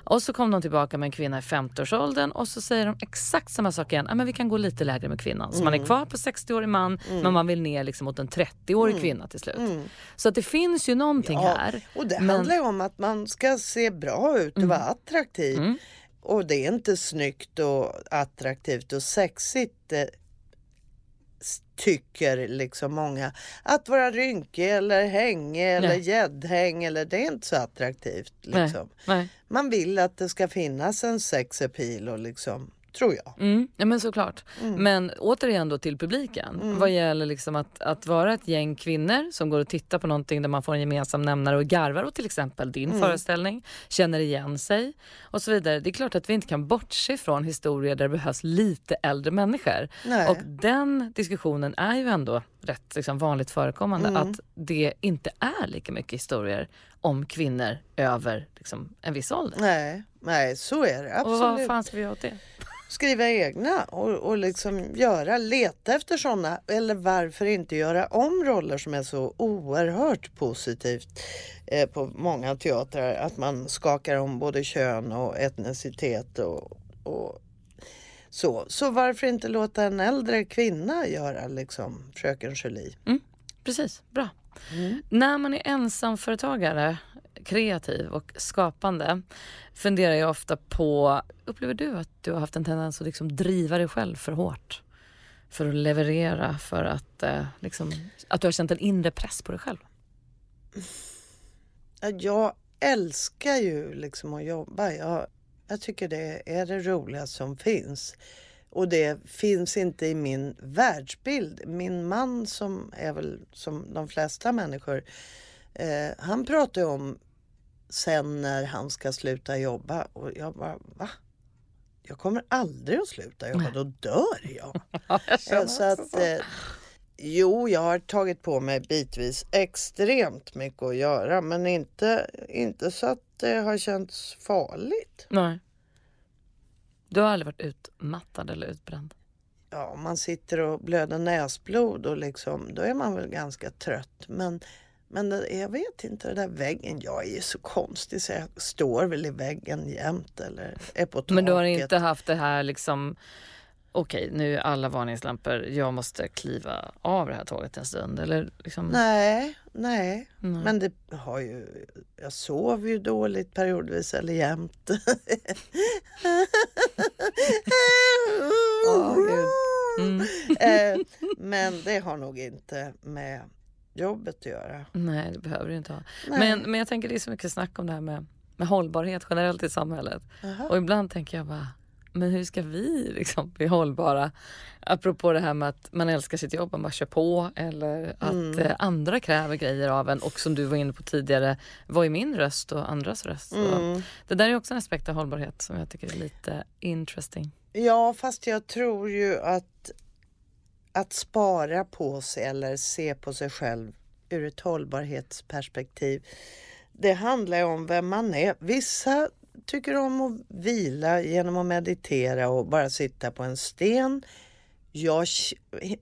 Och så kom de tillbaka med en kvinna i 50-årsåldern och så säger de exakt samma sak igen. Ah, men vi kan gå lite lägre med kvinnan. Så mm. man är mm. kvar på 60-årig man mm. men man vill ner liksom mot en 30-årig mm. kvinna till slut. Mm. Så att det finns ju någonting ja, här. Och det men... handlar ju om att man ska se bra ut och vara mm. attraktiv. Och det är inte snyggt och attraktivt och sexigt eh, tycker liksom många. Att vara rynkig eller hängig eller gäddhäng eller det är inte så attraktivt. Liksom. Nej. Nej. Man vill att det ska finnas en sex appeal och liksom Tror jag. Mm, ja men såklart. Mm. Men återigen då till publiken. Mm. Vad gäller liksom att, att vara ett gäng kvinnor som går och tittar på någonting där man får en gemensam nämnare och garvar åt till exempel din mm. föreställning, känner igen sig och så vidare. Det är klart att vi inte kan bortse från historier där det behövs lite äldre människor. Nej. Och den diskussionen är ju ändå rätt liksom, vanligt förekommande mm. att det inte är lika mycket historier om kvinnor över liksom, en viss ålder. Nej, nej så är det absolut. Och vad fan ska vi göra åt det? skriva egna och, och liksom göra, leta efter sådana eller varför inte göra om roller som är så oerhört positivt eh, på många teatrar att man skakar om både kön och etnicitet och, och så. Så varför inte låta en äldre kvinna göra liksom Fröken Julie? Mm, precis, bra. Mm. När man är ensamföretagare kreativ och skapande funderar jag ofta på, upplever du att du har haft en tendens att liksom driva dig själv för hårt? För att leverera, för att, eh, liksom, att du har känt en inre press på dig själv? Jag älskar ju liksom att jobba. Jag, jag tycker det är det roligaste som finns. Och det finns inte i min världsbild. Min man som är väl som de flesta människor, eh, han pratar om sen när han ska sluta jobba. Och jag bara, va? Jag kommer aldrig att sluta jobba, då dör jag. jag så att, eh, jo, jag har tagit på mig bitvis extremt mycket att göra, men inte, inte så att det har känts farligt. Nej. Du har aldrig varit utmattad eller utbränd? Ja, man sitter och blöder näsblod och liksom, då är man väl ganska trött. Men men det, jag vet inte, den där väggen, jag är så konstig så jag står väl i väggen jämt eller är på taket. Men du har inte haft det här liksom okej, nu är alla varningslampor, jag måste kliva av det här tåget en stund eller liksom... Nej, nej, nej. Men det har ju, jag sover ju dåligt periodvis eller jämt. oh, mm. Eh, men det har nog inte med jobbet att göra. Nej, det behöver du inte ha. Men, men jag tänker det är så mycket snack om det här med, med hållbarhet generellt i samhället. Aha. Och ibland tänker jag bara, men hur ska vi liksom bli hållbara? Apropå det här med att man älskar sitt jobb, man bara kör på eller att mm. eh, andra kräver grejer av en och som du var inne på tidigare, vad är min röst och andras röst? Mm. det där är också en aspekt av hållbarhet som jag tycker är lite interesting. Ja, fast jag tror ju att att spara på sig eller se på sig själv ur ett hållbarhetsperspektiv. Det handlar om vem man är. Vissa tycker om att vila genom att meditera och bara sitta på en sten. Jag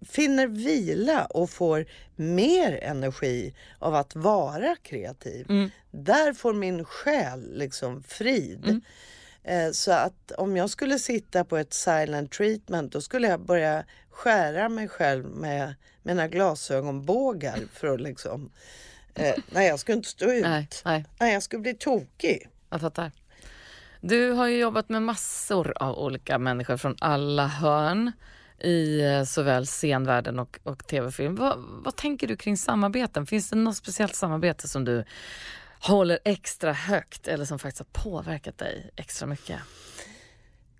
finner vila och får mer energi av att vara kreativ. Mm. Där får min själ liksom frid. Mm. Eh, så att om jag skulle sitta på ett silent treatment då skulle jag börja skära mig själv med mina glasögonbågar för att liksom... Eh, nej, jag skulle inte stå ut. Nej, nej. nej, jag skulle bli tokig. Jag fattar. Du har ju jobbat med massor av olika människor från alla hörn i eh, såväl scenvärlden och, och tv-film. Vad, vad tänker du kring samarbeten? Finns det något speciellt samarbete som du håller extra högt eller som faktiskt har påverkat dig extra mycket?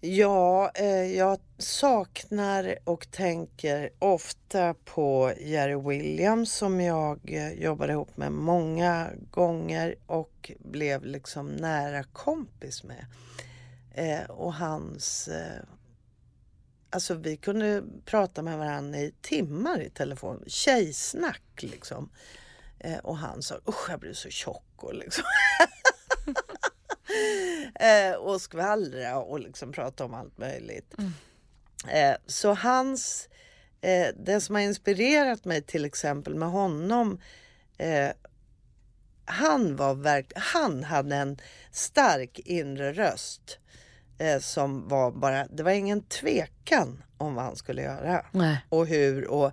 Ja, eh, jag saknar och tänker ofta på Jerry Williams som jag eh, jobbade ihop med många gånger och blev liksom nära kompis med. Eh, och hans... Eh, alltså vi kunde prata med varandra i timmar i telefon. Tjejsnack liksom. Eh, och han sa usch jag blir så tjock och liksom. eh, och skvallra och liksom prata om allt möjligt. Eh, så hans, eh, det som har inspirerat mig till exempel med honom eh, han var verk, han hade en stark inre röst eh, som var bara, det var ingen tvekan om vad han skulle göra Nej. och hur och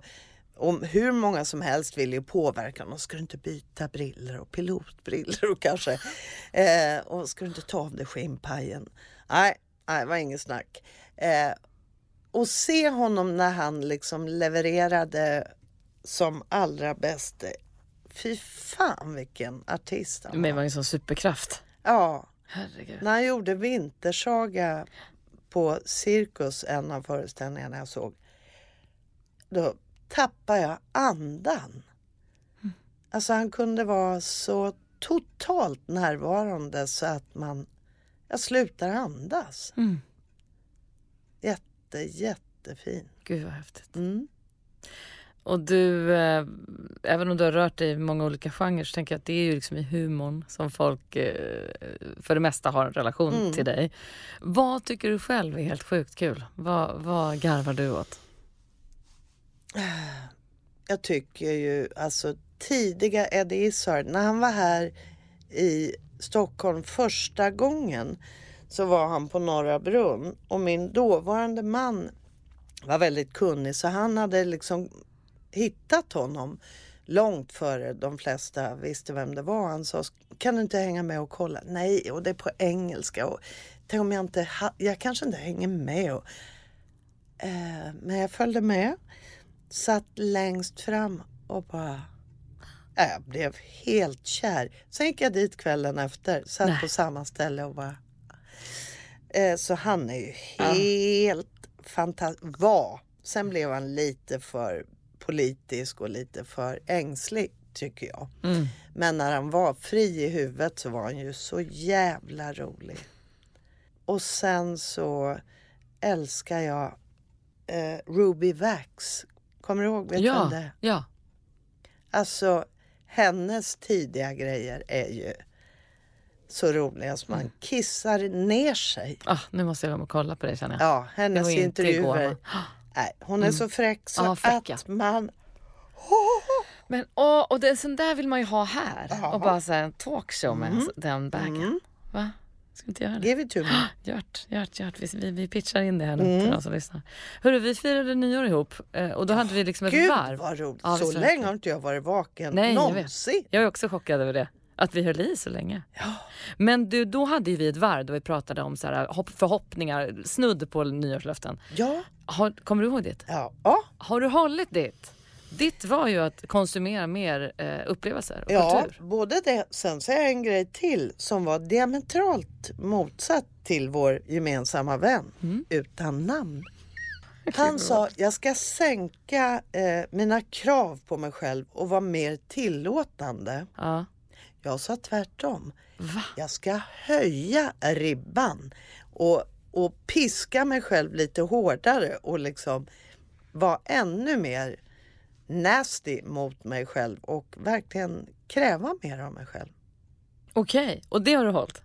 om hur många som helst ville ju påverka honom. Ska du inte byta briller och pilotbriller och kanske eh, och ska du inte ta av dig skinnpajen? Nej, nej, det var inget snack. Eh, och se honom när han liksom levererade som allra bäst. Fy fan vilken artist han Men det var. var en sån superkraft. Ja, Herregud. när han gjorde Vintersaga på Cirkus, en av föreställningarna jag såg, då tappade jag andan. Alltså han kunde vara så totalt närvarande så att man, jag slutar andas. Mm. Jätte, jättefin. Gud vad häftigt. Mm. Och du, eh, även om du har rört dig i många olika genrer så tänker jag att det är ju liksom i humorn som folk eh, för det mesta har en relation Mm. till dig. Vad tycker du själv är helt sjukt kul? Vad, vad garvar du åt? Jag tycker ju alltså tidiga Eddie Izzard, när han var här i Stockholm första gången så var han på Norra Brunn och min dåvarande man var väldigt kunnig så han hade liksom hittat honom långt före de flesta visste vem det var. Han sa, kan du inte hänga med och kolla? Nej, och det är på engelska. Och, tänk om jag inte, ha, jag kanske inte hänger med. Och, eh, men jag följde med, satt längst fram och bara äh, jag blev helt kär. Sen gick jag dit kvällen efter, satt Nej. på samma ställe och bara... Eh, så han är ju Ja. helt fantastisk. Var. Sen blev han lite för politisk och lite för ängslig tycker jag. Mm. Men när han var fri i huvudet så var han ju så jävla rolig. Och sen så älskar jag eh, Ruby Vax. Kommer du ihåg? Vem Ja, ja. Alltså hennes tidiga grejer är ju så roliga så man Mm. kissar ner sig. Ah, nu måste jag gå och kolla på det känner jag. Ja, hennes inte intervjuer. va? Nej, hon är så fräck så Ja, fräck, ja. att man... Men åh, och det, sån där vill man ju ha här. Ja. Och bara så här, en talkshow med Mm. den bagen. Mm. Va? Ska inte göra det? Give it to me. Gört, gört, gört. Vi, vi, pitchar in det här nu Mm. till de som lyssnar. Hörru, vi firade nyår ihop eh, och då hade vi liksom ett Gud varv. vad roligt. Ja, så det länge har inte jag varit vaken Nej, jag vet. någonsin. Jag är också chockad över det. Att vi höll i så länge. Men du, då hade ju vi ett varv då vi pratade om så här, hopp, förhoppningar, snudd på nyårslöften. Ja, Har, kommer du ihåg ditt? ja, ja. Har du hållit ditt? Ditt var ju att konsumera mer eh, upplevelser och Ja, kultur. både det. Sen säger jag en grej till som var diametralt motsatt till vår gemensamma vän Mm. utan namn. Han sa, jag ska sänka eh, mina krav på mig själv och vara mer tillåtande. Ja. Jag sa tvärtom. Va? Jag ska höja ribban och, och piska mig själv lite hårdare och liksom vara ännu mer nasty mot mig själv och verkligen kräva mer av mig själv. Okej, och det har du hållit?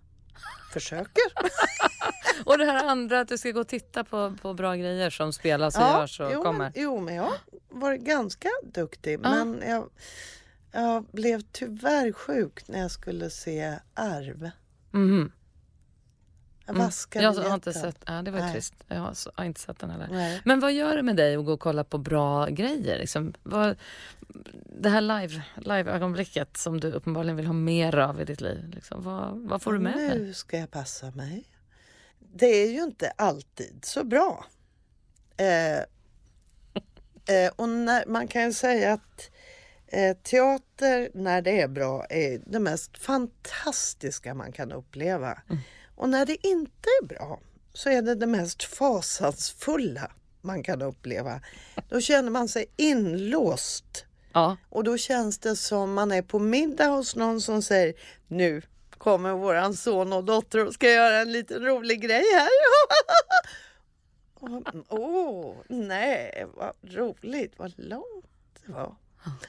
Försöker. Och det här andra att du ska gå och titta på, på bra grejer som spelas och görs och jo, kommer. men, jo, men jag varit ganska duktig. Men jag, jag blev tyvärr sjuk när jag skulle se Arv. Mhm. Jag Mm. Jag har inte sett, ja, det var Nej. trist. Jag har, har inte sett den heller. Nej. Men vad gör det med dig att gå och kolla på bra grejer? Liksom? Vad, det här live, live-ögonblicket som du uppenbarligen vill ha mer av i ditt liv. Liksom. Vad, vad får du med dig? Nu ska jag passa mig. Det är ju inte alltid så bra. Eh, eh, och när, man kan ju säga att eh, teater när det är bra är det mest fantastiska man kan uppleva. Och när det inte är bra så är det det mest fasansfulla man kan uppleva. Då känner man sig inlåst Ja, och då känns det som man är på middag hos någon som säger nu kommer våran son och dotter och ska göra en liten rolig grej här. Åh, oh, nej, vad roligt, vad långt det var.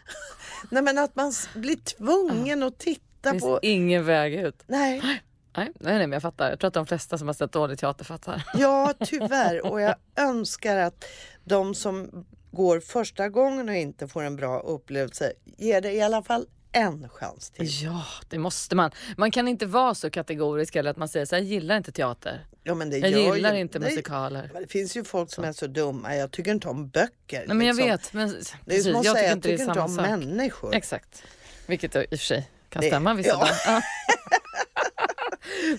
nej men att man blir tvungen att det titta finns på... ingen väg ut. Nej, Nej, nej, nej, men jag fattar. Jag tror att de flesta som har sett dålig teater fattar. Ja, tyvärr. Och jag önskar att de som går första gången och inte får en bra upplevelse ger det i alla fall en chans till. Ja, det måste man. Man kan inte vara så kategorisk eller att man säger så jag gillar inte teater. Ja, men det Jag gillar ju, inte det, musikaler. Det finns ju folk som är så dumma. Jag tycker inte om böcker. Nej, men jag liksom. vet. Men, Det är som att jag säga tycker jag inte det är tycker inte om sak. människor. Exakt. Vilket i och för sig kan Det- stämma vissa ja. dagar.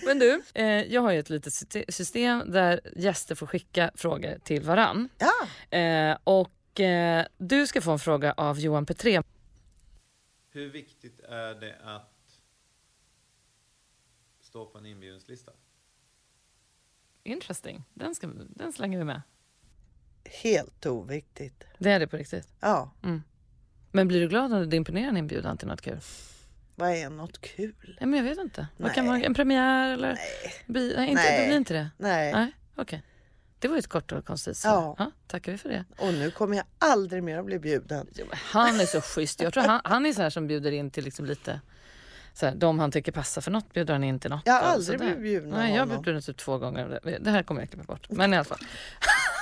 Men du, eh, jag har ju ett litet syste- system där gäster får skicka frågor till varann. Ja, Eh, och eh, du ska få en fråga av Johan Petré. Hur viktigt är det att stå på en inbjudningslista? Interesting. Den, ska, den slänger vi med. helt oviktigt. Det är det på riktigt. Ja, Men blir du glad när du imponerar en inbjudan till något kul? Vad är något kul? Nej, men jag vet inte. Vad kan Nej. vara en premiär eller? Bi- nej, inte, Nej. det blir inte det. Nej. Nej, okej. Det var ju ett kort och koncist svar. Ja. tackar vi för det. Och nu kommer jag aldrig mer att bli bjuden. Han är så schysst. Jag tror han, han är så här som bjuder in till liksom lite så här, de han tycker passar för något bjuder han in till något. Jag har aldrig blivit bjuden Nej, jag har blivit bjuden typ två gånger. Det- Det här kommer jag klippa bort. Men i alla fall.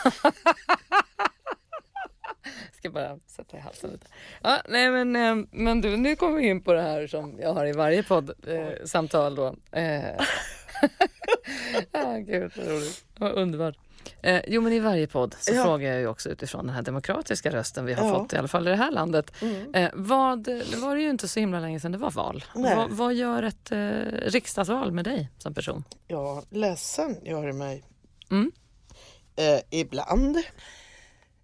Ska bara sätta i halsen lite. Ja, nej men, eh, men du, nu kommer vi in på det här som jag har i varje poddsamtal eh, då. Eh, ah, gud vad roligt. Vad underbart. Eh, jo men i varje podd så Ja. frågar jag ju också utifrån den här demokratiska rösten vi har Ja. fått i alla fall i det här landet. Mm. Eh, vad, det var det ju inte så himla länge sedan det var val. Vad, vad gör ett eh, riksdagsval med dig som person? Ja, ledsen gör det mig. Mm. Eh, ibland.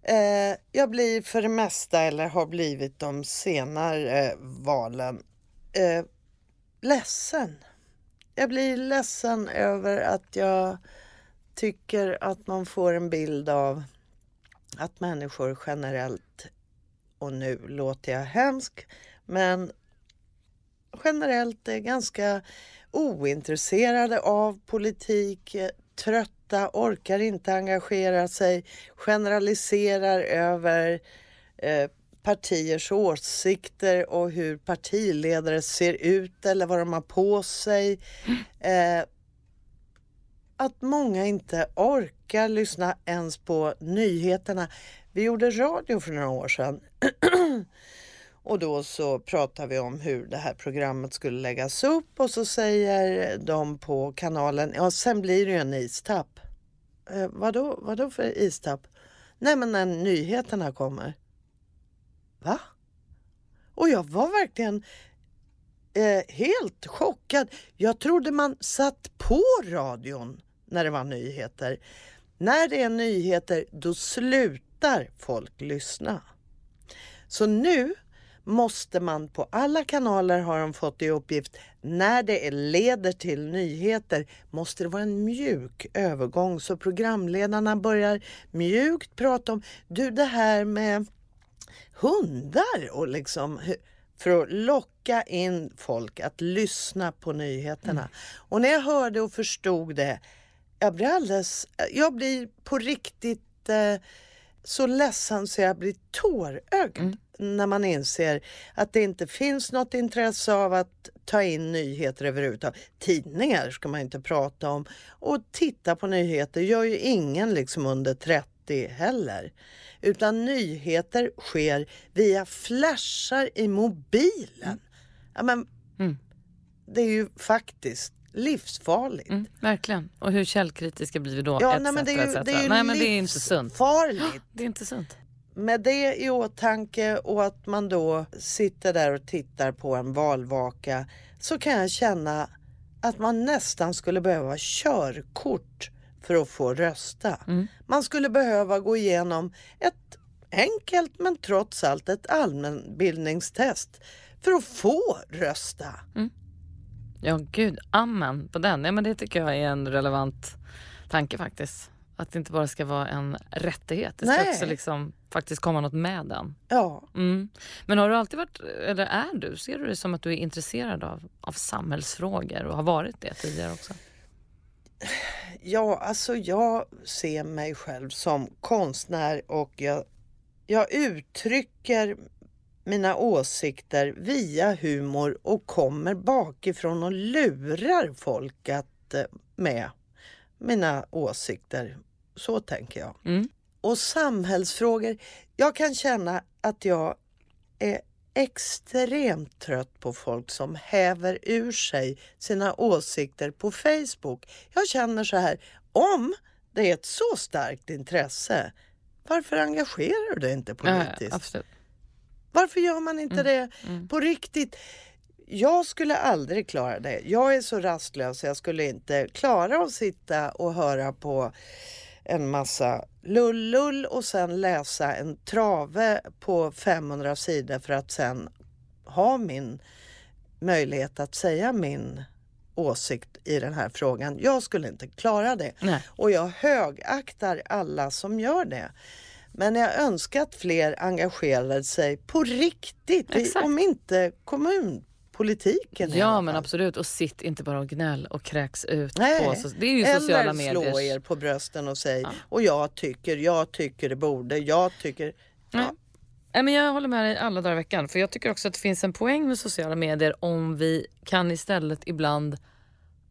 Eh, jag blir för det mesta, eller har blivit de senare eh, valen, eh, ledsen. Jag blir ledsen över att jag tycker att man får en bild av att människor generellt, och nu låter jag hemsk, men generellt är ganska ointresserade av politik, trötta, orkar inte engagera sig, generaliserar över eh, partiers åsikter och hur partiledare ser ut eller vad de har på sig. Eh, att många inte orkar lyssna ens på nyheterna. Vi gjorde radio för några år sedan och då så pratar vi om hur det här programmet skulle läggas upp och så säger de på kanalen, ja sen blir det ju en istapp. Eh, vadå, vadå för istapp? Nej men när nyheterna kommer. Va? Och jag var verkligen eh, helt chockad. Jag trodde man satt på radion när det var nyheter. När det är nyheter då slutar folk lyssna. Så nu måste man på alla kanaler har de fått i uppgift när det leder till nyheter måste det vara en mjuk övergång. Så programledarna börjar mjukt prata om du det här med hundar och liksom för att locka in folk att lyssna på nyheterna. Och när jag hörde och förstod det, jag blir alldeles, jag blir på riktigt eh, så ledsen så jag blir tårögd när man inser att det inte finns något intresse av att ta in nyheter överhuvudtaget. Tidningar ska man inte prata om och titta på nyheter gör ju ingen liksom under 30 heller. Utan nyheter sker via flashar i mobilen. Ja, men, Mm. Det är ju faktiskt livsfarligt. Mm, verkligen. Och hur källkritiska blir vi då? Ja, nej, men det är ju, det är ju nej, men det är inte sunt. Det är inte sunt. Med det i åtanke och att man då sitter där och tittar på en valvaka så kan jag känna att man nästan skulle behöva körkort för att få rösta. Mm. Man skulle behöva gå igenom ett enkelt men trots allt ett allmänbildningstest för att få rösta. Ja, gud. Amen på den. Ja, men det tycker jag är en relevant tanke faktiskt. Att det inte bara ska vara en rättighet. Det ska Nej. också liksom faktiskt komma något med den. Ja, Mm. Men har du alltid varit, eller är du, ser du det som att du är intresserad av, av samhällsfrågor och har varit det tidigare också? Ja, alltså jag ser mig själv som konstnär och jag, jag uttrycker mina åsikter via humor och kommer bakifrån och lurar folk att eh, med mina åsikter. Så tänker jag. Mm. Och samhällsfrågor. Jag kan känna att jag är extremt trött på folk som häver ur sig sina åsikter på Facebook. Jag känner så här, om det är ett så starkt intresse, varför engagerar du dig inte politiskt? Absolut. Varför gör man inte det på riktigt? Jag skulle aldrig klara det. Jag är så rastlös jag skulle inte klara att sitta och höra på en massa lull-lull och sen läsa en trave på 500 sidor för att sen ha min möjlighet att säga min åsikt i den här frågan. Jag skulle inte klara det. Nej. Och jag högaktar alla som gör det. Men jag önskar att fler engagerade sig på riktigt, Exakt. om inte kommunpolitiken i Ja men absolut och sitt inte bara och gnäll och kräks ut Nej. på så, Det är ju sociala Eller medier. slå er på brösten och säg Ja. och jag tycker, jag tycker det borde, jag tycker... Nej. Ja. Nej, men jag håller med dig alla dagar i veckan. För jag tycker också att det finns en poäng med sociala medier om vi kan istället ibland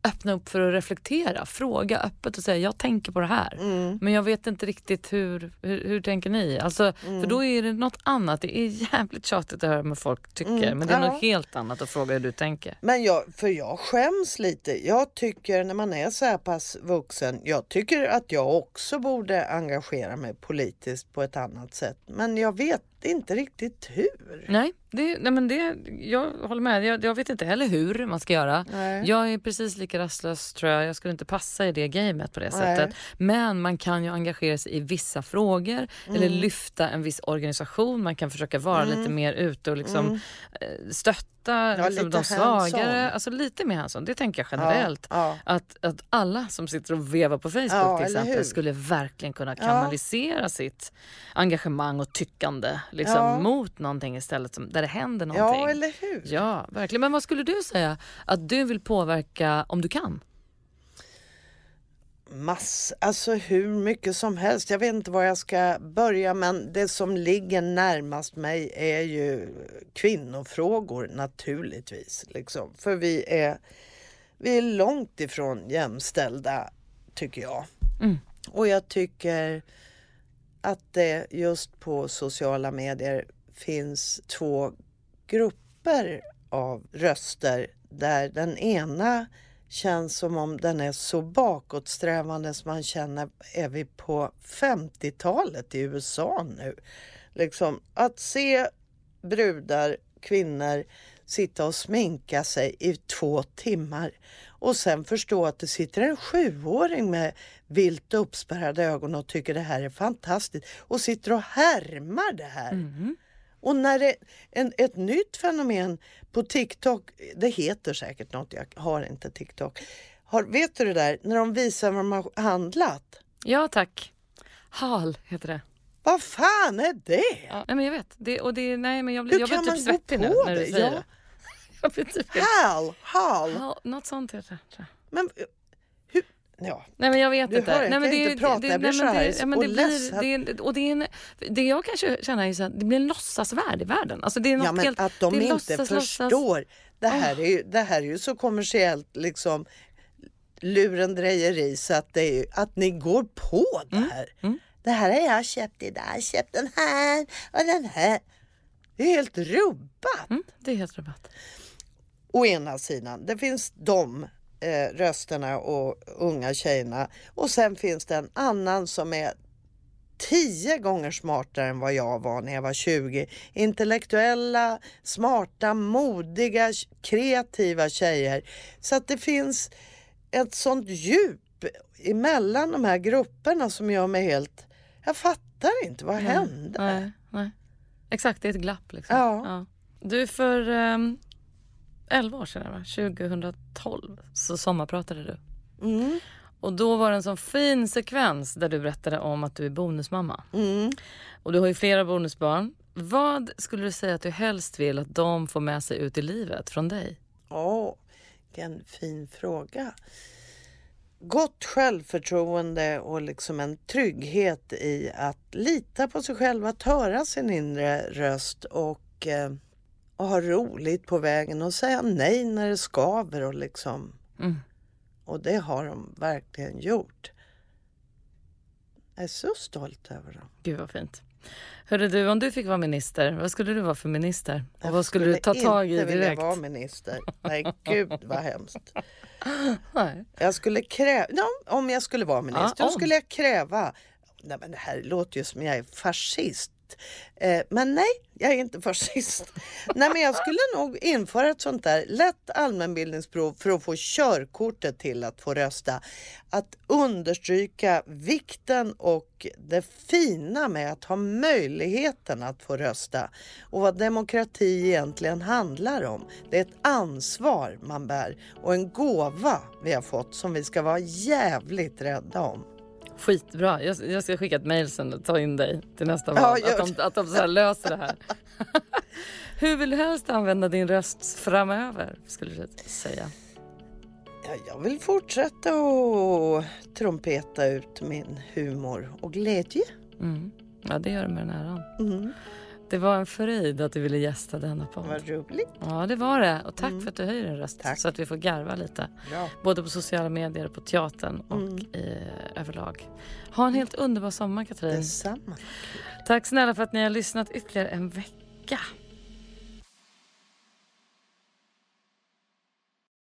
öppna upp för att reflektera. Fråga öppet och säga jag tänker på det här. Mm. Men jag vet inte riktigt hur, hur, hur tänker ni? Alltså, Mm. För då är det något annat. Det är jävligt tjatigt att höra vad folk tycker. Mm, Men det är ja. något helt annat att fråga hur du tänker. Men jag, för jag skäms lite. Jag tycker när man är så här pass vuxen, jag tycker att jag också borde engagera mig politiskt på ett annat sätt. Men jag vet inte riktigt hur. Nej, det, nej men det, jag håller med. Jag, jag vet inte heller hur man ska göra. Nej. Jag är precis lika rastlös tror jag. Jag skulle inte passa i det gamet på det Nej. sättet. Men man kan ju engagera sig i vissa frågor eller Mm. lyfta en viss organisation. Man kan försöka vara lite mer ute och liksom eh, stötta Mm. Ja, liksom, de svagare. Alltså lite mer hands-on. Det tänker jag generellt. Ja, Att, att alla som sitter och vevar på Facebook Ja, till eller exempel skulle verkligen kunna kanalisera sitt engagemang och tyckande liksom, Ja. mot någonting istället som, där det händer någonting. ja, eller hur? Ja, verkligen. Men vad skulle du säga att du vill påverka om du kan? Mass, alltså hur mycket som helst. Jag vet inte var jag ska börja men det som ligger närmast mig är ju kvinnofrågor naturligtvis. Liksom. För vi är, vi är långt ifrån jämställda tycker jag. Mm. Och jag tycker att det just på sociala medier finns två grupper av röster där den ena känns som om den är så bakåtsträvande som man känner, är vi på 50-talet i USA nu? Liksom, att se brudar, kvinnor sitta och sminka sig i två timmar och sen förstå att det sitter en sjuåring med vilt uppspärrade ögon och tycker det här är fantastiskt och sitter och härmar det här. Mm. Och när det en, ett nytt fenomen på TikTok, det heter säkert något, jag har inte TikTok. Har, vet du det där, när de visar vad de har handlat? Ja, tack. Hal heter det. Vad fan är det? Ja. Nej, men jag vet. Det, och det, nej, men jag blir, jag blir typ svettig nu när du det? säger Ja. det. Jag typ. Hal, hal. Något sånt heter det. Men hur, ja. Nej men jag vet Du inte. hör, jag nej, men kan det, inte prata, jag blir nej, så här det, ja, men och det blir, det, och det, är en, det jag kanske känner är så att det blir en låtsasvärld i världen. Alltså det är något Ja, men helt, att de det inte låtsas, förstår. Det här, är ju, det här är ju så kommersiellt liksom lurendrejeri så att, det är, att ni går på det här. mm. Det här har jag köpt idag, jag köpt den här och den här. Det är helt rubbat. Mm, det är helt rabatt. Å ena sidan, det finns de eh, rösterna och unga tjejerna och sen finns det en annan som är tio gånger smartare än vad jag var när jag var 20. Intellektuella, smarta, modiga, kreativa tjejer. Så att det finns ett sånt djup emellan de här grupperna som gör mig helt... Jag fattar inte, vad hände? Nej, nej. Exakt, det är ett glapp. Liksom. Ja. Du, för um, 11 år sedan, va? 2012, så sommarpratade du. Mm, Och då var det en sån fin sekvens där du berättade om att du är bonusmamma. mm. Och du har ju flera bonusbarn. Vad skulle du säga att du helst vill att de får med sig ut i livet från dig? Åh, vilken fin fråga. Gott självförtroende och liksom en trygghet i att lita på sig själv, att höra sin inre röst och och, eh, och ha roligt på vägen och säga nej när det skaver och liksom. Mm. Och det har de verkligen gjort. Jag är så stolt över dem. Gud vad fint. Hörru du, om du fick vara minister, vad skulle du vara för minister? Och Jag vad skulle du ta tag i inte vilja direkt? vara minister. Nej, gud vad hemskt. Nej. Jag skulle kräva, om jag skulle vara minister, Ja, då om. skulle jag kräva, nej men det här låter ju som jag är fascist. Eh, men nej, jag är inte fascist. nej men jag skulle nog införa ett sånt där lätt allmänbildningsprov för att få körkortet till att få rösta. Att understryka vikten och det fina med att ha möjligheten att få rösta och vad demokrati egentligen handlar om. Det är ett ansvar man bär och en gåva vi har fått som vi ska vara jävligt rädda om. Skitbra. Jag, jag ska skicka ett mejl sen och ta in dig till nästa Ja, val. att de, att de så här löser det här. Hur vill du helst använda din röst framöver? Skulle du säga. Ja, jag vill fortsätta att trumpeta ut min humor och glädje. Mm. Ja, det gör du med den äran. Mm, Det var en fröjd att du ville gästa denna podd. vad roligt. Ja, det var det. Och tack Mm. för att du höjer din röst Tack. så att vi får garva lite. Ja. Både på sociala medier, på teatern och Mm. i, överlag. Ha en helt underbar sommar Katrin. Detsamma. Tack snälla för att ni har lyssnat ytterligare en vecka.